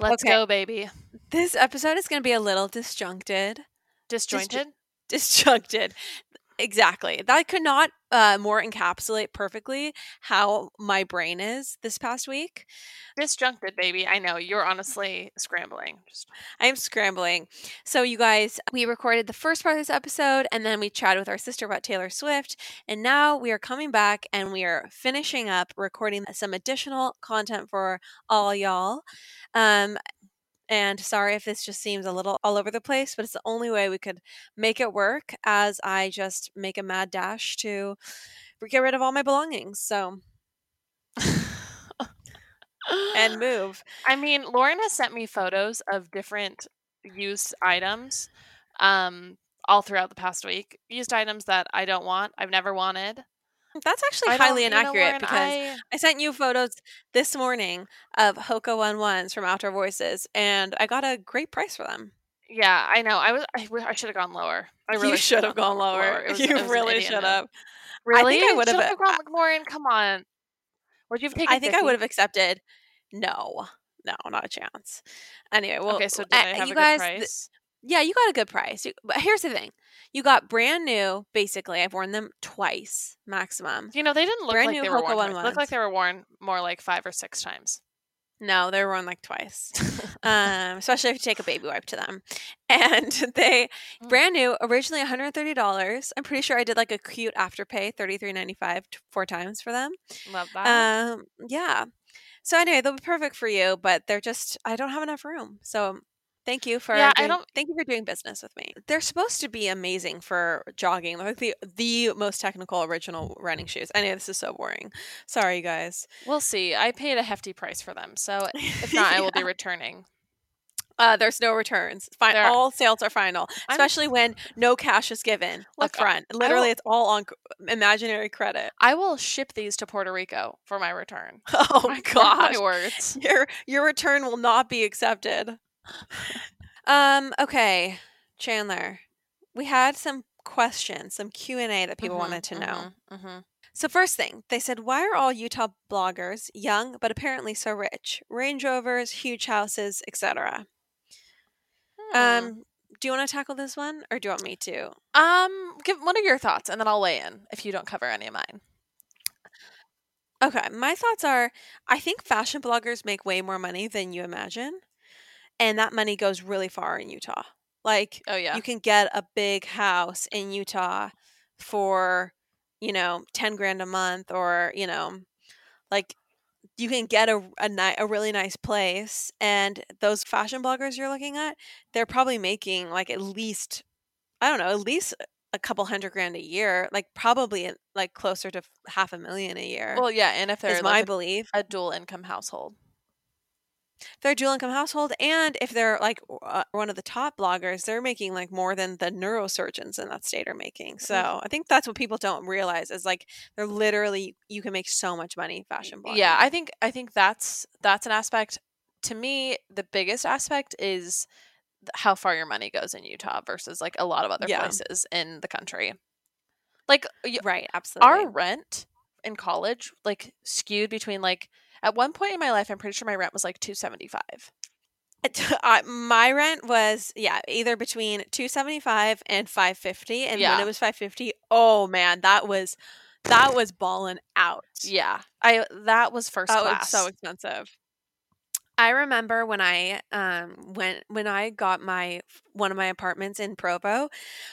Let's Okay. go, baby. This episode is going to be a little disjuncted. Disjointed. disjuncted. Exactly. That could not uh, more encapsulate perfectly how my brain is this past week. Disjuncted, baby. I know you're honestly scrambling. Just I am scrambling. So, you guys, we recorded the first part of this episode and then we chatted with our sister about Taylor Swift. And now we are coming back and we are finishing up recording some additional content for all y'all. Um, and sorry if this just seems a little all over the place, but it's the only way we could make it work as I just make a mad dash to get rid of all my belongings. So, and move. I mean, Lauren has sent me photos of different used items um all throughout the past week. Used items that I don't want, I've never wanted. That's actually I highly inaccurate because I, I sent you photos this morning of Hoka One Ones from Outdoor Voices, and I got a great price for them. yeah, I know. I was I, I should have gone lower. I really you should have gone lower. lower. Was- you it was an really should have. Really? I would have- gone like, Lauren, come on. Would you have taken I think I would have accepted. No, no, not a chance. Anyway, well, okay, so did uh, I have you a guys, good th- price? Yeah, you got a good price. You, but here's the thing: you got brand new. Basically, I've worn them twice maximum. you know, they didn't look brand like new they were Hoka worn. One. Looked like they were worn more like five or six times. No, they were worn like twice. um, especially if you take a baby wipe to them. And they Mm. brand new, originally $130. I'm pretty sure I did like a cute afterpay, $33.95 t- four times for them. Love that. Um, yeah. So anyway, they'll be perfect for you, but they're just I don't have enough room. So thank you for Yeah, I doing, don't- thank you for doing business with me. They're supposed to be amazing for jogging. They're like the the most technical original running shoes. I know this is so boring. Sorry, guys. we'll see. I paid a hefty price for them, so if not, I will be returning. Uh, there's no returns. There- all sales are final, I'm- especially when no cash is given Look, up front. Literally, it's all on imaginary credit. I will ship these to Puerto Rico for my return. Oh my words. your your return will not be accepted. Um. Okay, Chandler, we had some questions, some Q and A that people wanted to know. hmm So first thing, they said, why are all Utah bloggers young but apparently so rich? Range Rovers, huge houses, etc. Hmm. Um. Do you want to tackle this one, or do you want me to? um, give what are your thoughts, and then I'll weigh in if you don't cover any of mine. Okay, my thoughts are I think fashion bloggers make way more money than you imagine. And that money goes really far in Utah. Like Oh yeah. you can get a big house in Utah for, you know, 10 grand a month or, you know, like you can get a a, ni- a really nice place and those fashion bloggers you're looking at, they're probably making like at least I don't know, at least a couple hundred grand a year, like probably like closer to half a million a year. well, yeah, and if they're is my a, belief. a dual income household. If they're a dual income household and if they're like uh, one of the top bloggers, they're making like more than the neurosurgeons in that state are making. So I think that's what people don't realize is like they're literally you can make so much money fashion blogging. Yeah, I think I think that's that's an aspect. To me, the biggest aspect is how far your money goes in Utah versus like a lot of other Yeah. places in the country. Like right, absolutely. our rent in college like skewed between like at one point in my life i'm pretty sure my rent was like 275 uh, my rent was yeah either between 275 and 550 and when it was 550 oh man that was that was balling out. Yeah. I that was first that class was so expensive. I remember when i um when when i got my one of my apartments in provo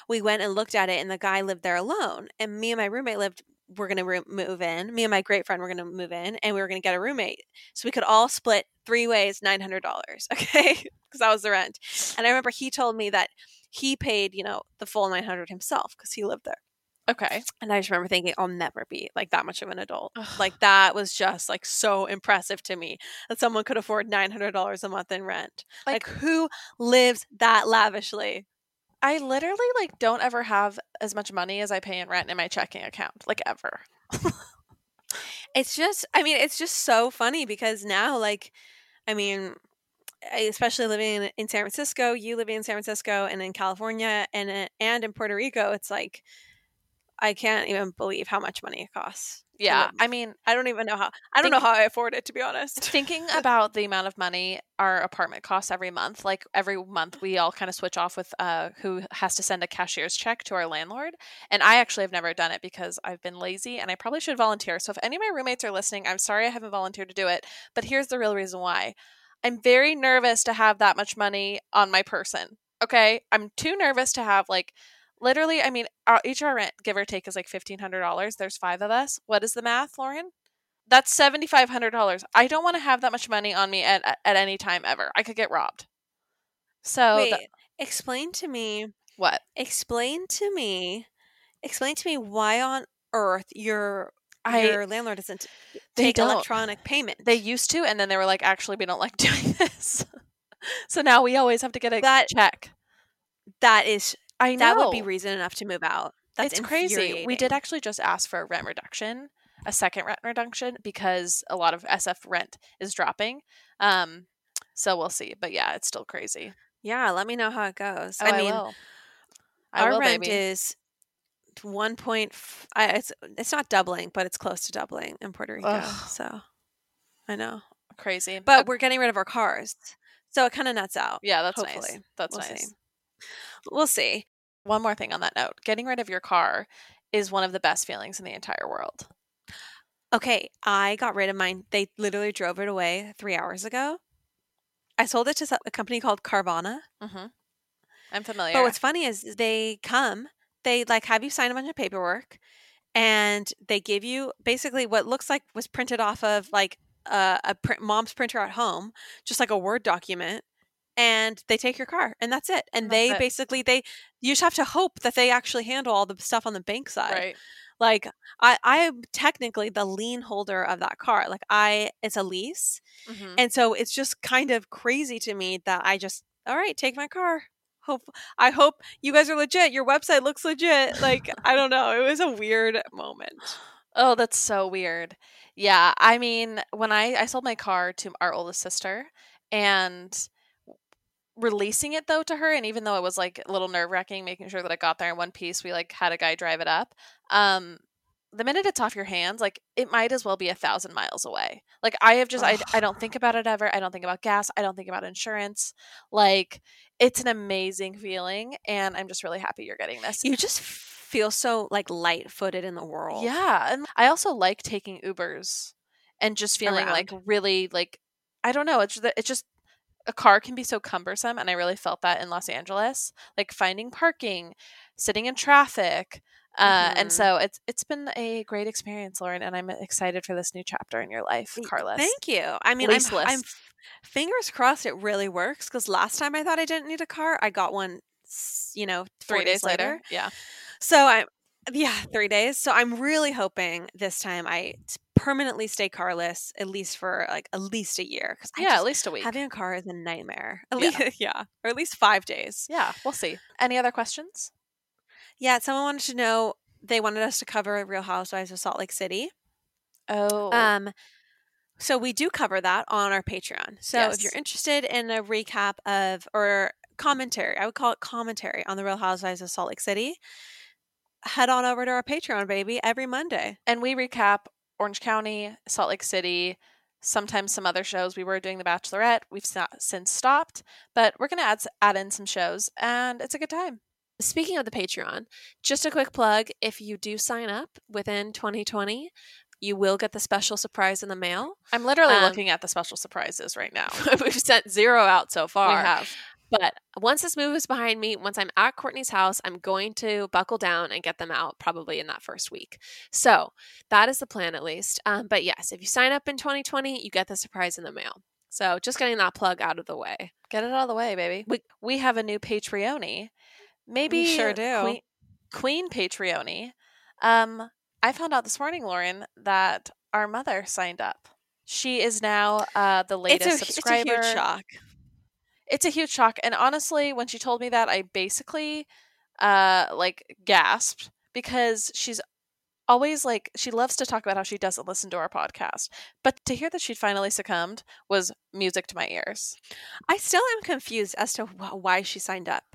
we went and looked at it and the guy lived there alone and me and my roommate lived we're going to re- move in me and my great friend were going to move in and we were going to get a roommate so we could all split three ways $900 okay because that was the rent and i remember he told me that he paid you know the full 900 himself because he lived there okay and I just remember thinking, I'll never be like that much of an adult. Ugh. Like that was just like so impressive to me that someone could afford nine hundred dollars a month in rent. Like, Like- who lives that lavishly? I literally like don't ever have as much money as i pay in rent in my checking account like ever It's just, I mean, it's just so funny because now, like, I mean, especially living in, in San Francisco, you living in San Francisco and in California and uh, and in Puerto Rico, it's like I can't even believe how much money it costs. Yeah i mean I don't even know how. I don't know how I afford it to be honest. thinking about the amount of money our apartment costs every month like every month we all kind of switch off with uh who has to send a cashier's check to our landlord and i actually have never done it because i've been lazy and i probably should volunteer so if any of my roommates are listening i'm sorry i haven't volunteered to do it but here's the real reason why i'm very nervous to have that much money on my person okay i'm too nervous to have like literally i mean our, each of our rent give or take is like $1500 there's five of us what is the math lauren that's seventy five hundred dollars. I don't want to have that much money on me at at any time ever. I could get robbed. So Wait, th- explain to me. what? Explain to me. Explain to me why on earth your I your landlord doesn't take don't. electronic payment. they used to, and then they were like, actually, we don't like doing this. so now we always have to get a That- check. that is I know that would be reason enough to move out. That's it's crazy. We did actually just ask for a rent reduction, a second rent reduction, because a lot of SF rent is dropping. Um, so we'll see. But yeah, it's still crazy. Yeah, let me know how it goes. Oh, I mean. I our will, rent baby. is one point. f- I, it's it's not doubling, but it's close to doubling in Puerto Rico. Ugh. So I know, crazy. but Uh, we're getting rid of our cars, so it kind of nuts out. yeah, that's hopefully. nice. That's We'll nice. see. We'll see. One more thing on that note getting rid of your car is one of the best feelings in the entire world Okay, I got rid of mine. They literally drove it away three hours ago. I sold it to a company called Carvana. mm-hmm. i'm familiar But what's funny is they come, they like have you sign a bunch of paperwork, and they give you basically what looks like was printed off of like a, a print, mom's printer at home, just like a Word document, and they take your car, and that's it. And And they it. basically they you just have to hope that they actually handle all the stuff on the bank side. right Like I I am technically the lien holder of that car. Like I it's a lease. Mhm. And so it's just kind of crazy to me that I just all right, take my car. Hope I hope you guys are legit. Your website looks legit. Like I don't know. It was a weird moment. oh that's so weird yeah i mean when i i sold my car to our oldest sister and releasing it though to her and even though it was like a little nerve-wracking making sure that it got there in one piece we like had a guy drive it up um the minute it's off your hands like it might as well be a thousand miles away like i have just I, I don't think about it ever i don't think about gas i don't think about insurance like it's an amazing feeling and i'm just really happy you're getting this You just feel so like light-footed in the world. yeah, and I also like taking Ubers and just feeling like really like I don't know. It's it's just a car can be so cumbersome and I really felt that in Los Angeles, like finding parking, sitting in traffic. Uh, and Mhm. so it's it's been a great experience, Lauren, and I'm excited for this new chapter in your life, Carlos. Thank you. I mean, I'm. I'm fingers crossed it really works because last time I thought I didn't need a car, I got one, you know, Three days later, yeah. So I'm, yeah, three days. So I'm really hoping this time I permanently stay carless, at least for like at least a year. Because Yeah, at least a week. having a car is a nightmare. At Yeah. least, yeah, or at least five days. Yeah, we'll see. Any other questions? Yeah, someone wanted to know. They wanted us to cover Real Housewives of Salt Lake City. Oh, Um, so we do cover that on our Patreon. So if you're interested in a recap of or commentary, I would call it commentary on the Real Housewives of Salt Lake City, head on over to our Patreon, baby, every Monday. and we recap Orange County, Salt Lake City, sometimes some other shows. We were doing The Bachelorette. We've since stopped, but we're gonna add add in some shows, and it's a good time. Speaking of the Patreon, just a quick plug if you do sign up within 2020, you will get the special surprise in the mail. I'm literally Um, looking at the special surprises right now. We've sent zero out so far. we have. But once this move is behind me, once I'm at Courtney's house, I'm going to buckle down and get them out probably in that first week. So that is the plan at least. Um, but yes, if you sign up in 2020, you get the surprise in the mail. So just getting that plug out of the way. Get it out of the way, baby. We we have a new Patreoni. Maybe sure do. Queen, Queen Patreoni. Um, I found out this morning, Lauren, that our mother signed up. She is now uh, the latest It's a, subscriber. it's a huge shock. It's a huge shock. And honestly, when she told me that, I basically uh like gasped because she's always like she loves to talk about how she doesn't listen to our podcast. But to hear that she'd finally succumbed was music to my ears. I still am confused as to wh- why she signed up.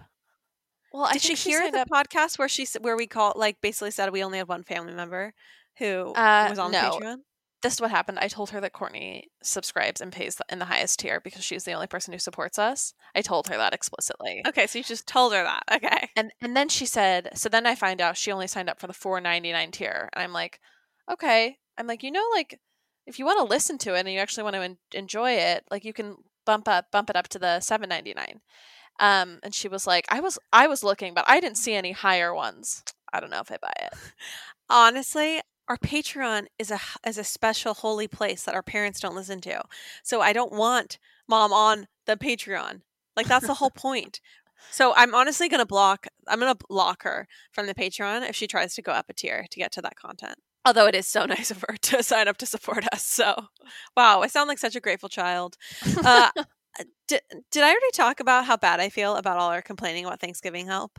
Well, I Did she hear the up podcast where she where we call like basically said we only had one family member who Uh, was on no. Patreon? This is what happened. I told her that Courtney subscribes and pays in the highest tier because she's the only person who supports us. I told her that explicitly. Okay, so you just told her that. Okay. And and then she said, so then I find out she only signed up for the 4.99 tier, and I'm like, okay. I'm like, you know, like if you want to listen to it and you actually want to en- enjoy it, like you can bump up bump it up to the 7.99. Um, and she was like, I was I was looking, but I didn't see any higher ones. I don't know if I buy it. Honestly, our Patreon is a is a special holy place that our parents don't listen to. So I don't want mom on the Patreon. Like that's the whole point. So I'm honestly going to block I'm going to block her from the Patreon if she tries to go up a tier to get to that content. Although it is so nice of her to sign up to support us. So, wow, I sound like such a grateful child. Uh, did, did I already talk about how bad I feel about all our complaining about Thanksgiving help?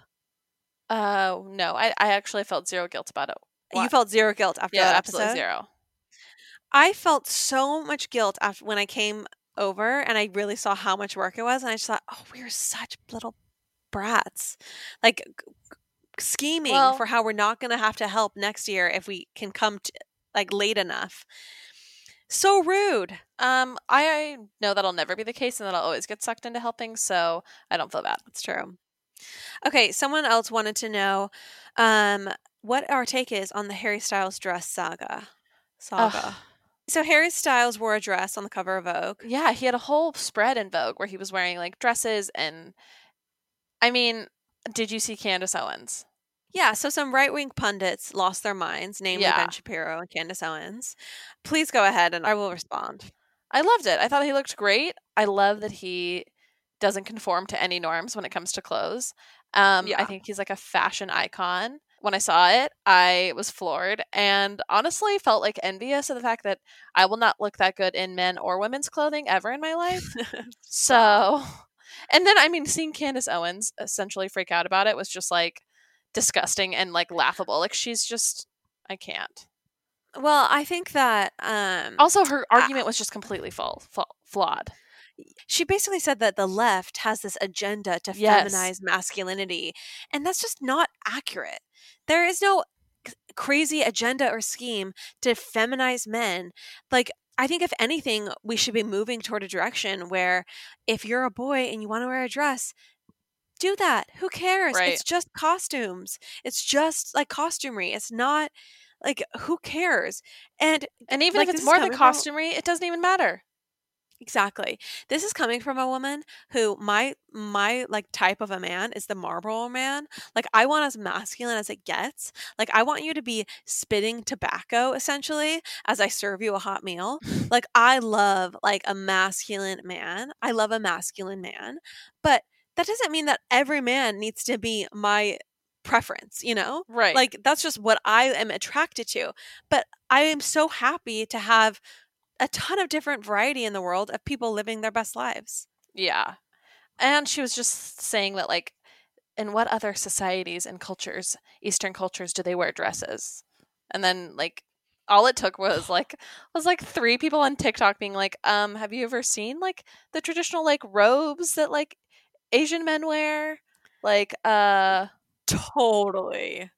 Uh, no, I I actually felt zero guilt about it. You felt zero guilt after yeah, that absolutely zero. I felt so much guilt after when I came over and I really saw how much work it was, and I just thought, oh, we are such little brats, like scheming Well- for how we're not going to have to help next year if we can come to, like late enough. So rude. Um, I know that'll never be the case, and that I'll always get sucked into helping, so I don't feel bad. That's true. Okay, someone else wanted to know um, what our take is on the Harry Styles dress saga. Saga. So Harry Styles wore a dress on the cover of Vogue. Yeah, he had a whole spread in Vogue where he was wearing like dresses, and I mean, did you see Candace Owens? Yeah, so some right wing pundits lost their minds, namely Yeah. Ben Shapiro and Candace Owens. Please go ahead and I will respond. I loved it. I thought he looked great. I love that he doesn't conform to any norms when it comes to clothes. Um, I think he's like a fashion icon. When I saw it, I was floored and honestly felt like envious of the fact that I will not look that good in men or women's clothing ever in my life. So, and then I mean, seeing Candace Owens essentially freak out about it was just like disgusting and like laughable. Like she's just, I can't. Well, I think that um, Also, her argument was just completely full, full, flawed. she basically said that the left has this agenda to Yes. feminize masculinity, and that's just not accurate. There is no crazy agenda or scheme to feminize men. Like, I think if anything, we should be moving toward a direction where if you're a boy and you want to wear a dress, do that. Who cares? Right. It's just costumes. It's just like costumery. It's not like who cares? And And even Like, if it's more than costumery, it doesn't even matter. Exactly. This is coming from a woman who my my like type of a man is the Marlboro man. Like I want as masculine as it gets. Like I want you to be spitting tobacco essentially as I serve you a hot meal. Like I love like a masculine man. I love a masculine man. But that doesn't mean that every man needs to be my preference, you know? Right. Like that's just what I am attracted to. But I am so happy to have a ton of different variety in the world of people living their best lives. Yeah. And she was just saying that, like, in what other societies and cultures, Eastern cultures, do they wear dresses? And then, like, all it took was like was like three people on TikTok being like, um, have you ever seen like the traditional like robes that like Asian men wear? Like, uh Totally.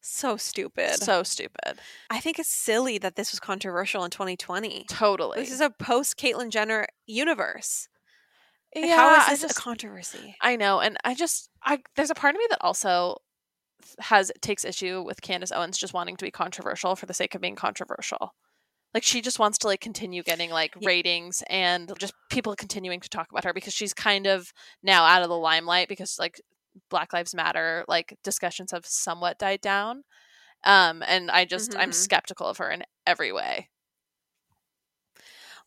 So stupid. so stupid. I think it's silly that this was controversial in 2020. Totally. This is a post Caitlyn Jenner universe. Like, yeah, how is this just- a controversy? I know, and I just I there's a part of me that also has takes issue with Candace Owens just wanting to be controversial for the sake of being controversial. Like she just wants to like continue getting like Yeah. ratings and just people continuing to talk about her because she's kind of now out of the limelight because like Black Lives Matter like discussions have somewhat died down. Um and I just I'm Mhm. skeptical of her in every way.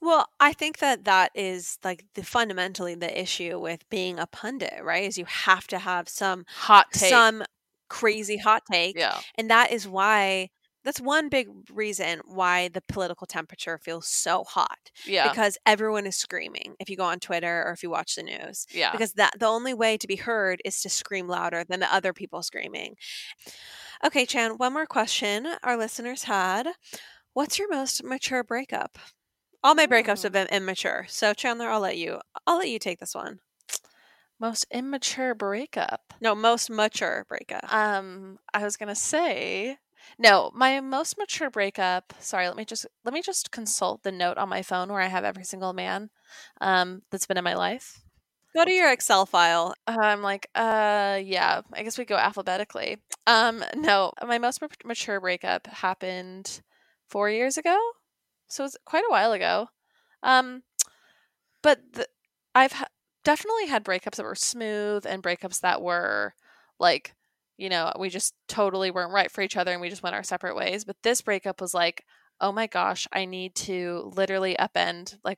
Well, I think that that is like the fundamentally the issue with being a pundit, right? Is you have to have some Hot take. some crazy hot take, yeah. and that is why that's one big reason why the political temperature feels so hot Yeah. because everyone is screaming if you go on Twitter or if you watch the news. yeah. because that the only way to be heard is to scream louder than the other people screaming. Okay, Chan, one more question our listeners had. What's your most mature breakup? All my breakups have been immature. So Chandler, I'll let you I'll let you take this one. Most immature breakup. No, most mature breakup. Um, I was gonna say no. My most mature breakup. Sorry, let me just let me just consult the note on my phone where I have every single man um, that's been in my life. Go to your Excel file. Uh, I'm like, uh, yeah. I guess we go alphabetically. Um, no, my most ma- mature breakup happened four years ago, so it's quite a while ago. Um, but the, I've ha- definitely had breakups that were smooth and breakups that were like, you know, we just totally weren't right for each other and we just went our separate ways. But this breakup was like, oh my gosh, I need to literally upend like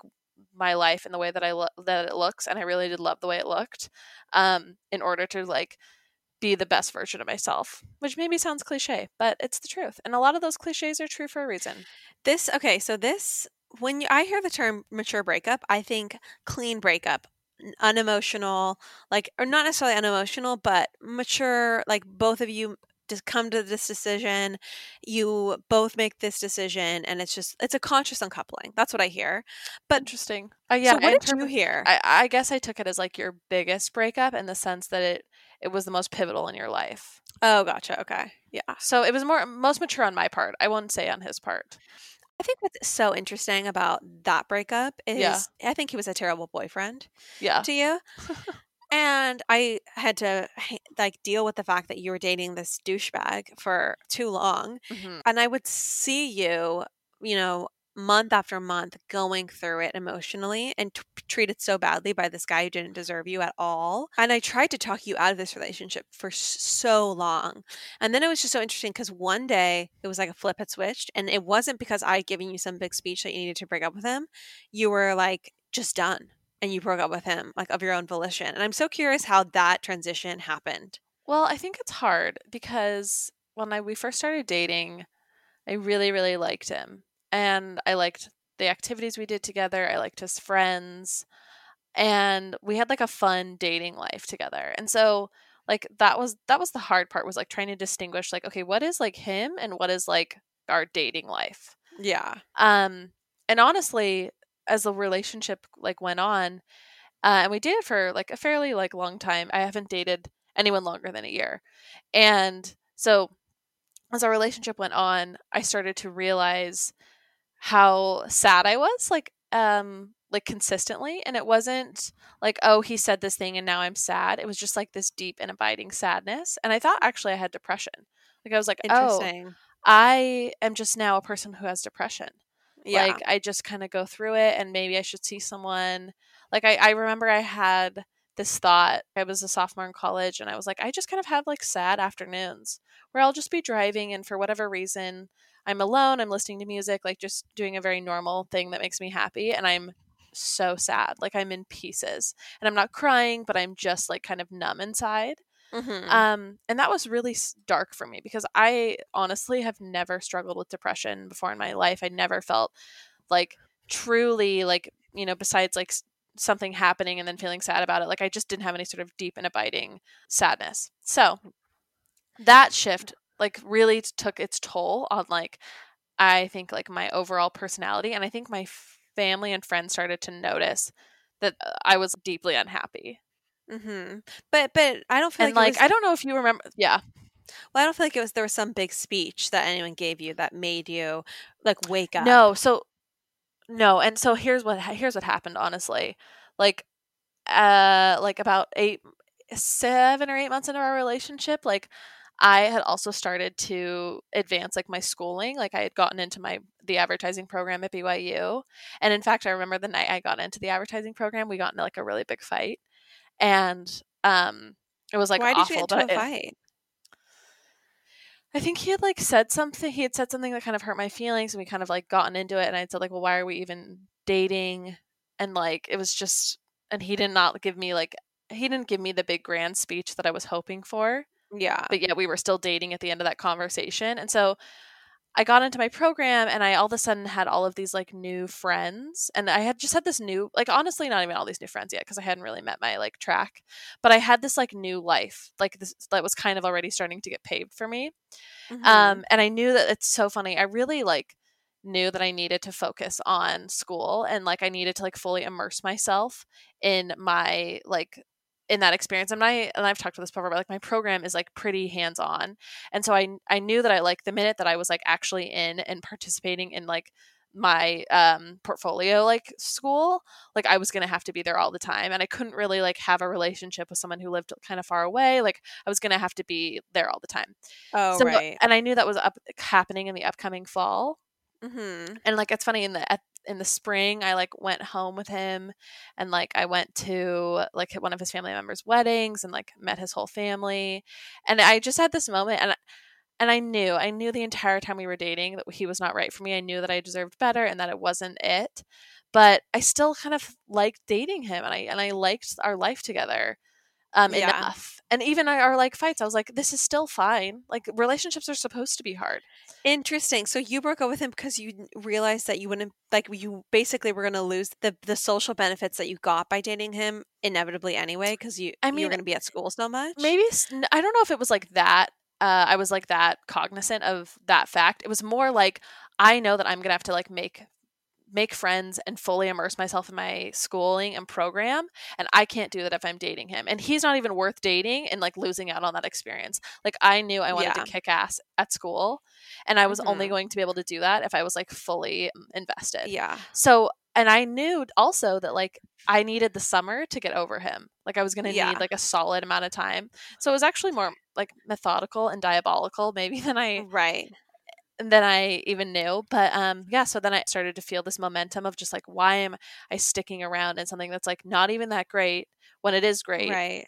my life in the way that I lo- that it looks, and I really did love the way it looked, um, in order to like be the best version of myself. Which maybe sounds cliche, but it's the truth, and a lot of those cliches are true for a reason. This okay, so this when you, I hear the term mature breakup, I think clean breakup, unemotional, like or not necessarily unemotional, but mature. Like both of you just come to this decision, you both make this decision, and it's just it's a conscious uncoupling. That's what I hear. But Interesting. Uh, yeah, so what did you hear? I, I guess I took it as like your biggest breakup in the sense that it it was the most pivotal in your life. oh, gotcha. Okay, yeah. So it was more most mature on my part. I won't say on his part. I think what's so interesting about that breakup is Yeah. I think he was a terrible boyfriend. Yeah. to you. and I had to like deal with the fact that you were dating this douchebag for too long. Mhm. And I would see you, you know, month after month going through it emotionally and t- treated so badly by this guy who didn't deserve you at all. And I tried to talk you out of this relationship for so long. And then it was just so interesting because one day it was like a flip had switched. And it wasn't because I had given you some big speech that you needed to break up with him. You were like, just done and you broke up with him like of your own volition. And I'm so curious how that transition happened. Well, I think it's hard because when I we first started dating, I really really liked him. And I liked the activities we did together. I liked his friends. And we had like a fun dating life together. And so like that was that was the hard part was like trying to distinguish like okay, what is like him and what is like our dating life. Yeah. Um, and honestly, as the relationship like went on, uh, and we dated for like a fairly like long time. I haven't dated anyone longer than a year, and so as our relationship went on, I started to realize how sad I was, like um, like consistently, and it wasn't like oh he said this thing and now I'm sad. It was just like this deep and abiding sadness, and I thought actually I had depression. Like I was like oh I am just now a person who has depression. Yeah. Like I just kind of go through it and maybe I should see someone. Like I, I remember I had this thought. I was a sophomore in college and I was like, I just kind of have like sad afternoons where I'll just be driving and for whatever reason I'm alone, I'm listening to music, like just doing a very normal thing that makes me happy and I'm so sad. Like I'm in pieces. And I'm not crying, but I'm just like kind of numb inside. Mhm. Um, and that was really dark for me because I honestly have never struggled with depression before in my life. I never felt like truly like you know besides like something happening and then feeling sad about it. Like I just didn't have any sort of deep and abiding sadness. So that shift like really took its toll on like I think like my overall personality, and I think my family and friends started to notice that uh, I was deeply unhappy. hmm But but I don't feel And like, like was- I don't know if you remember, yeah. well, I don't feel like it was there was some big speech that anyone gave you that made you like wake up. No, so no, and so here's what here's what happened. Honestly, like, uh, like about eight, seven or eight months into our relationship, like I had also started to advance like my schooling. Like I had gotten into my the advertising program at BYU, and in fact, I remember the night I got into the advertising program, we got into like a really big fight, and um, it was like Why awful. did you get into but a it- fight? I think he had like said something. He had said something that kind of hurt my feelings, and we kind of like gotten into it. And I said like, "Well, why are we even dating?" And like, it was just, and he did not give me like, he didn't give me the big grand speech that I was hoping for. Yeah. But yet we were still dating at the end of that conversation, and so I got into my program, and I all of a sudden had all of these like new friends, and I had just had this new, like honestly, not even all these new friends yet because I hadn't really met my like track, but I had this like new life, like this that was kind of already starting to get paved for me. Mhm. Um, and I knew that it's so funny. I really like knew that I needed to focus on school and like I needed to like fully immerse myself in my like in that experience. And I and I've talked about this before, but like my program is like pretty hands on. And so I I knew that I like the minute that I was like actually in and participating in like my um portfolio like school like i was gonna have to be there all the time and i couldn't really like have a relationship with someone who lived kind of far away like i was gonna have to be there all the time oh so, right. and I knew that was up happening in the upcoming fall. hmm And like it's funny in the at, in the spring, I like went home with him, and like I went to like one of his family members' weddings, and like met his whole family, and I just had this moment, and and I knew I knew the entire time we were dating that he was not right for me. I knew that I deserved better, and that it wasn't it. But I still kind of liked dating him, and I and I liked our life together um, Yeah. enough. And even our, like fights, I was like, this is still fine. Like relationships are supposed to be hard. Interesting. So you broke up with him because you realized that you wouldn't like you basically were going to lose the the social benefits that you got by dating him inevitably anyway because you I mean, you mean, were going to be at school so much. Maybe I don't know if it was like that. Uh, I was like that cognizant of that fact. It was more like I know that I'm gonna have to like make make friends and fully immerse myself in my schooling and program and i can't do that if i'm dating him and he's not even worth dating and like losing out on that experience like i knew i wanted Yeah. to kick ass at school and i was only Mhm. going to be able to do that if i was like fully um, invested Yeah. so and i knew also that like i needed the summer to get over him like i was going to Yeah. need like a solid amount of time so it was actually more like methodical and diabolical maybe than i Right. Than I even knew. But um yeah, so then I started to feel this momentum of just like why am I sticking around in something that's like not even that great when it is great. Right.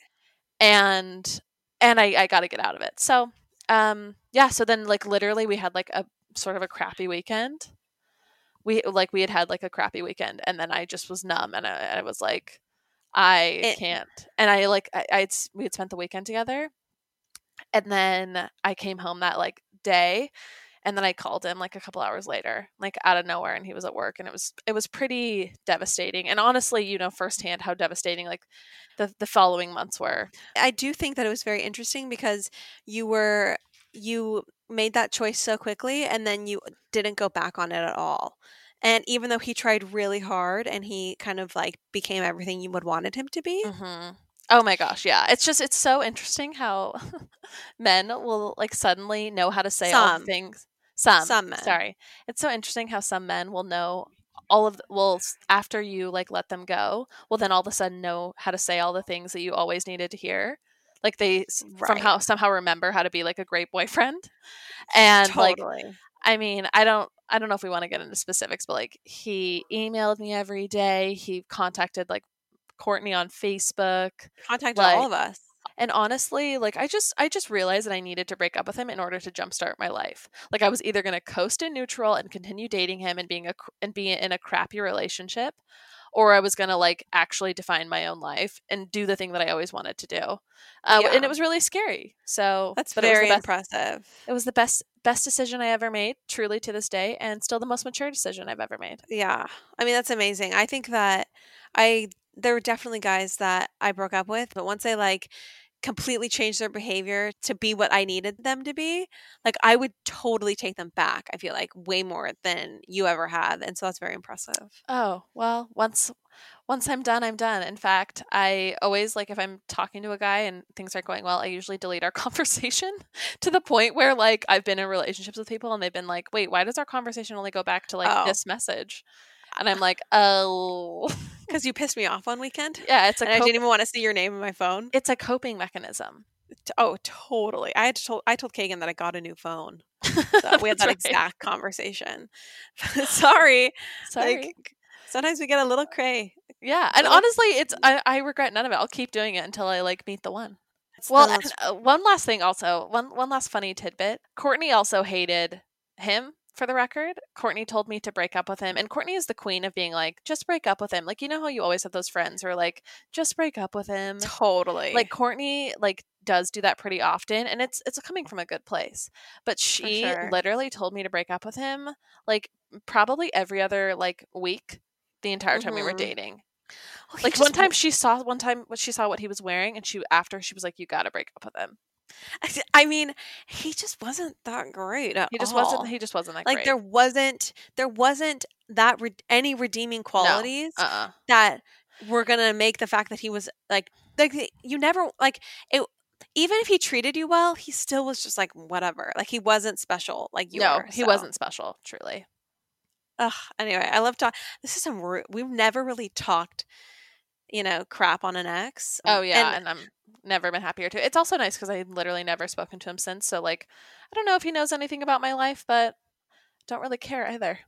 And and I, I gotta get out of it. So um yeah, so then like literally we had like a sort of a crappy weekend. We like we had had like a crappy weekend and then I just was numb and I, I was like I It- can't. And I like I I'd we had spent the weekend together. And then I came home that like day and then I called him like a couple hours later, like out of nowhere, and he was at work, and it was it was pretty devastating. And honestly, you know firsthand how devastating like the the following months were. I do think that it was very interesting because you were you made that choice so quickly and then you didn't go back on it at all. And even though he tried really hard and he kind of like became everything you would wanted him to be. hmm Oh my gosh, yeah. It's just it's so interesting how men will like suddenly know how to say all the things. Some, Some men. Sorry, it's so interesting how some men will know all of will s- after you like let them go will then all of a sudden know how to say all the things that you always needed to hear like they Right. somehow somehow remember how to be like a great boyfriend and like. I mean, I don't I don't know if we want to get into specifics, but like he emailed me every day. He contacted like Courtney on Facebook. Contacted Like- all of us. And honestly, like I just I just realized that I needed to break up with him in order to jumpstart my life. Like I was either going to coast in neutral and continue dating him and being a and be in a crappy relationship, or I was going to like actually define my own life and do the thing that I always wanted to do. Uh, Yeah. And it was really scary. So That's but it was the very best- impressive. It was the best best decision I ever made, truly to this day, and still the most mature decision I've ever made. Yeah. I mean, that's amazing. I think that I there were definitely guys that I broke up with, but once I like completely change their behavior to be what I needed them to be, like I would totally take them back. I feel like way more than you ever have, and so that's very impressive. Oh, well, once once I'm done, I'm done. In fact, I always like if I'm talking to a guy and things aren't going well, I usually delete our conversation to the point where like I've been in relationships with people and they've been like, "Wait, why does our conversation only go back to like Oh. this message?" And I'm like, "Oh, Because you pissed me off one weekend, yeah, it's a and I didn't even want to see your name in my phone. it's a coping mechanism." Oh, totally. I had to told I told Kagan that I got a new phone. So we had that right. exact conversation. Sorry. Sorry. Like, sometimes we get a little cray. yeah, and honestly, it's I, I regret none of it. I'll keep doing it until I like meet the one. It's Well, the and, uh, one last thing also, one one last funny tidbit. Courtney also hated him for the record. Courtney told me to break up with him, and Courtney is the queen of being like, just break up with him. Like you know how you always have those friends who are like, just break up with him. totally. Like Courtney like does do that pretty often, and it's it's coming from a good place. But she sure. literally told me to break up with him, like probably every other like week, the entire time we were Mhm. dating. Well, Like one time won't- she saw one time what she saw what he was wearing, and she after she was like, you got to break up with him. I mean, he just wasn't that great at He just all. wasn't. He just wasn't that like great. there wasn't there wasn't that re- any redeeming qualities Uh. uh that were gonna make the fact that he was like like you never like it. Even if he treated you well, he still was just like whatever. Like he wasn't special. Like you no, were. he so. wasn't special. Truly. Ugh, anyway, I love talk. This is some. We've never really talked, you know, crap on an ex. Oh yeah, and and, I'm never been happier too. It's also nice because I've literally never spoken to him since. So like, I don't know if he knows anything about my life, but don't really care either.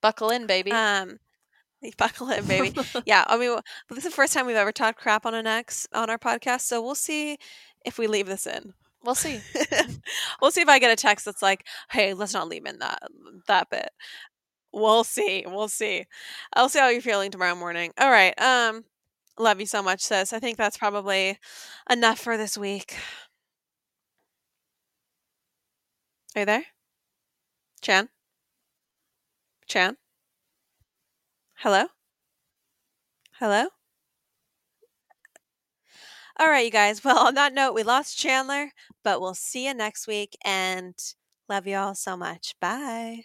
Buckle in, baby. um, buckle in, baby. yeah, I mean, this is the first time we've ever talked crap on an ex on our podcast, so we'll see if we leave this in. we'll see. we'll see if I get a text that's like, "Hey, let's not leave in that that bit." We'll see. We'll see. I'll see how you're feeling tomorrow morning. All right. Um, love you so much, sis. I think that's probably enough for this week. Are you there, Chan? Chan? Hello? Hello? All right, you guys. Well, on that note, we lost Chandler, but we'll see you next week and love you all so much. Bye.